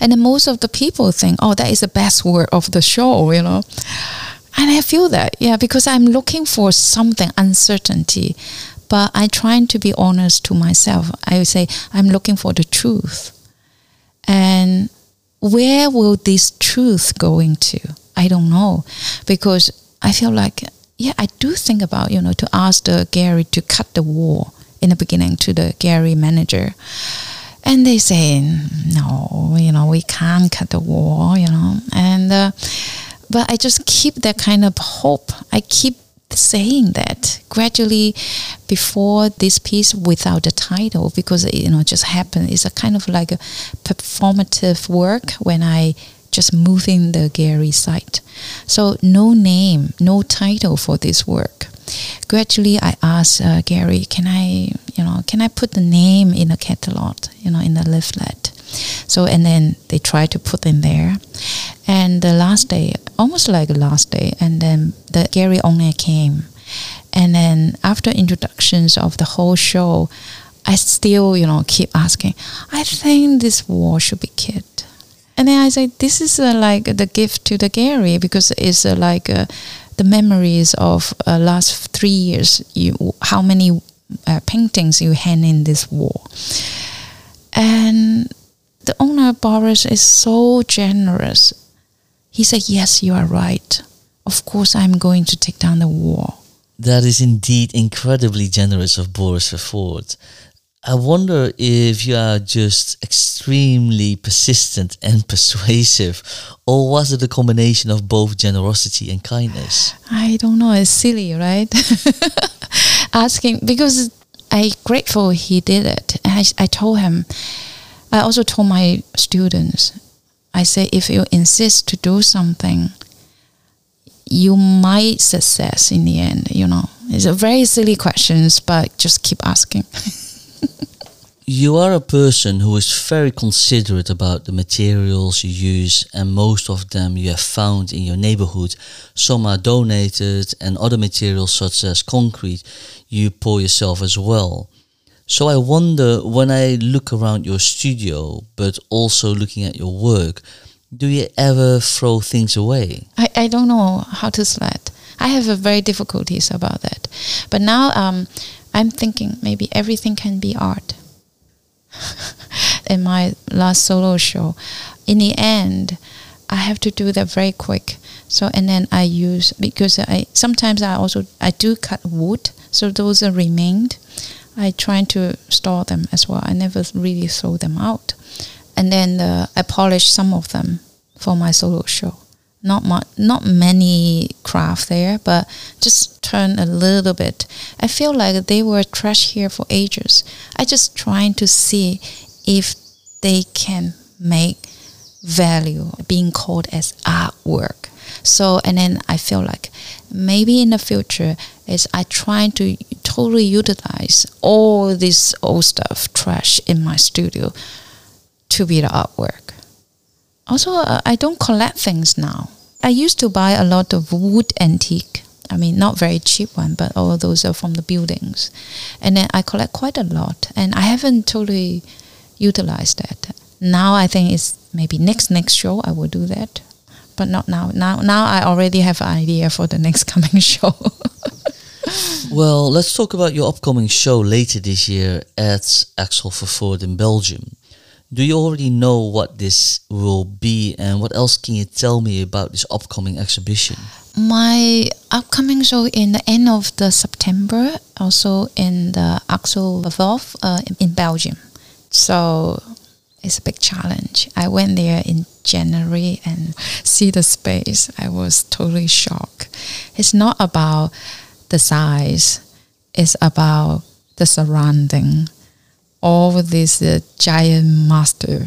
And then most of the people think, oh, that is the best word of the show, you know. And I feel that, yeah, because I'm looking for something, uncertainty. But I'm trying to be honest to myself. I would say I'm looking for the truth. And where will this truth going to? I don't know. Because I feel like yeah, I do think about, you know, to ask the gallery to cut the wall in the beginning to the Gary manager. And they say, no, you know, we can't cut the wall, you know. And, uh, but I just keep that kind of hope. I keep saying that gradually before this piece without the title because you know just happened it's a kind of like a performative work when i just moving the gallery site. So no name, no title for this work. Gradually, I asked uh, Gary, "Can I, you know, can I put the name in a catalog, you know, in the leaflet?" So and then they try to put in there, and the last day, almost like the last day, and then the Gary owner came, and then after introductions of the whole show, I still, you know, keep asking. I think this wall should be kept. And then I say, this is uh, like the gift to the gallery because it's uh, like uh, the memories of uh, last three years. You, how many uh, paintings you hang in this wall, and the owner Boris is so generous. He said, "Yes, you are right. Of course, I'm going to take down the wall." That is indeed incredibly generous of Boris Vervoordt. I wonder if you are just extremely persistent and persuasive, or was it a combination of both generosity and kindness? I don't know. It's silly, right? Asking because I grateful he did it. I, I told him. I also told my students. I say if you insist to do something, you might success in the end. You know, it's a very silly questions, but just keep asking. you are a person who is very considerate about the materials you use, and most of them you have found in your neighborhood. Some are donated, and other materials, such as concrete, you pour yourself as well. So I wonder when I look around your studio, but also looking at your work, do you ever throw things away? I, I don't know how to select. I have a very difficulties about that. But now um, I'm thinking maybe everything can be art. In my last solo show, in the end, I have to do that very quick. So and then I use because I sometimes I also I do cut wood, so those are remained. I try to store them as well. I never really throw them out, and then uh, I polish some of them for my solo show not much, not many craft there, but just turn a little bit. I feel like they were trash here for ages. I just trying to see if they can make value being called as artwork. So and then I feel like maybe in the future is I trying to totally utilize all this old stuff trash in my studio to be the artwork. Also, uh, I don't collect things now. I used to buy a lot of wood antique. I mean, not very cheap one, but all those are from the buildings. And then I collect quite a lot, and I haven't totally utilized that. Now I think it's maybe next next show I will do that, but not now. Now now I already have an idea for the next coming show. well, let's talk about your upcoming show later this year at Axel Vervoordt in Belgium. Do you already know what this will be, and what else can you tell me about this upcoming exhibition? My upcoming show in the end of the September, also in the Axel Vervoordt uh, in Belgium. So it's a big challenge. I went there in January and see the space. I was totally shocked. It's not about the size. It's about the surrounding all these uh, giant master,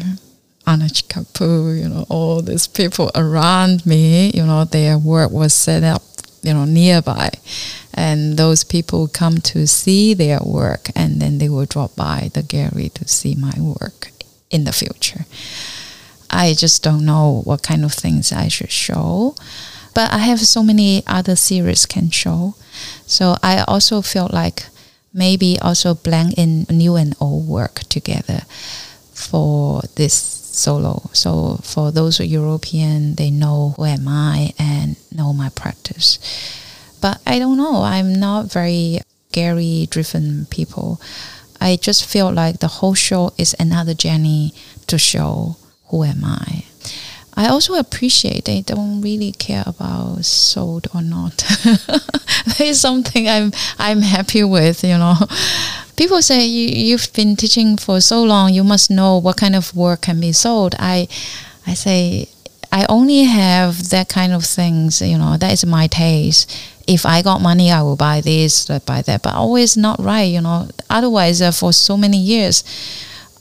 Anish Kapoor, you know, all these people around me, you know, their work was set up, you know, nearby. And those people come to see their work and then they will drop by the gallery to see my work in the future. I just don't know what kind of things I should show. But I have so many other series can show. So I also felt like maybe also blend in new and old work together for this solo. So for those European, they know who am I and know my practice. But I don't know. I'm not very Gary driven people. I just feel like the whole show is another journey to show who am I. I also appreciate they don't really care about sold or not. that is something I'm I'm happy with. You know, people say you you've been teaching for so long, you must know what kind of work can be sold. I I say I only have that kind of things. You know, that is my taste. If I got money, I will buy this, buy that, but always not right. You know, otherwise, uh, for so many years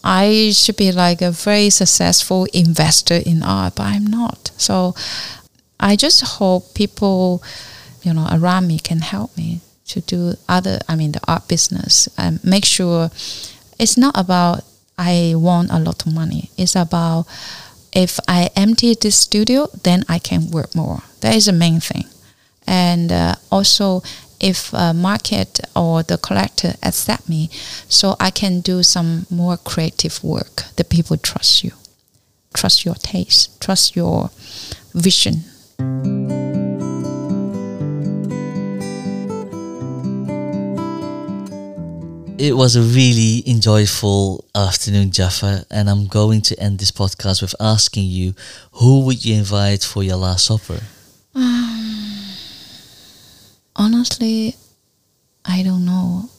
I should be like a very successful investor in art, but I'm not. So I just hope people, you know, around me can help me to do other, I mean, the art business and make sure it's not about I want a lot of money. It's about if I empty this studio, then I can work more. That is the main thing. And uh, also, if a market or the collector accept me so I can do some more creative work. The people trust you. Trust your taste. Trust your vision. It was a really enjoyable afternoon, Jaffa, and I'm going to end this podcast with asking you who would you invite for your last supper? Um, honestly, I don't know.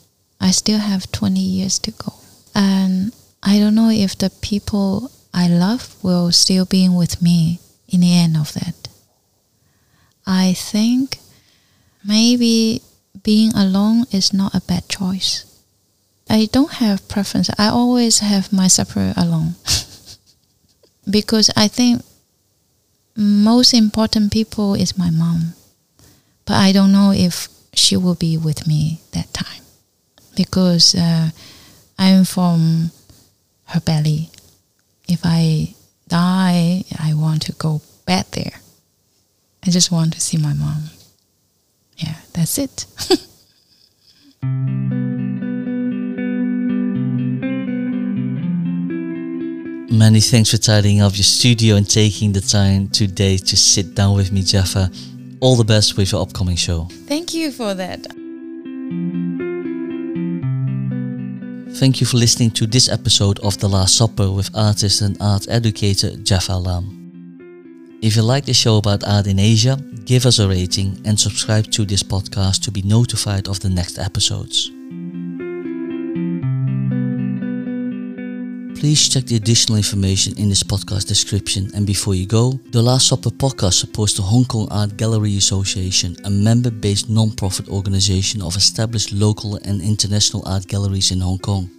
I still have 20 years to go. And I don't know if the people I love will still be with me in the end of that. I think maybe being alone is not a bad choice. I don't have preference. I always have my supper alone. because I think most important people is my mom. But I don't know if she will be with me that time because uh, I'm from her belly. If I die, I want to go back there. I just want to see my mom. Yeah, that's it. Many thanks for tidying up your studio and taking the time today to sit down with me, Jaffa. All the best with your upcoming show. Thank you for that. Thank you for listening to this episode of The Last Supper with artist and art educator Jaffa Lam. If you like the show about art in Asia, give us a rating and subscribe to this podcast to be notified of the next episodes. Please check the additional information in this podcast description. And before you go, the Last Supper podcast supports the Hong Kong Art Gallery Association, a member based non profit organization of established local and international art galleries in Hong Kong.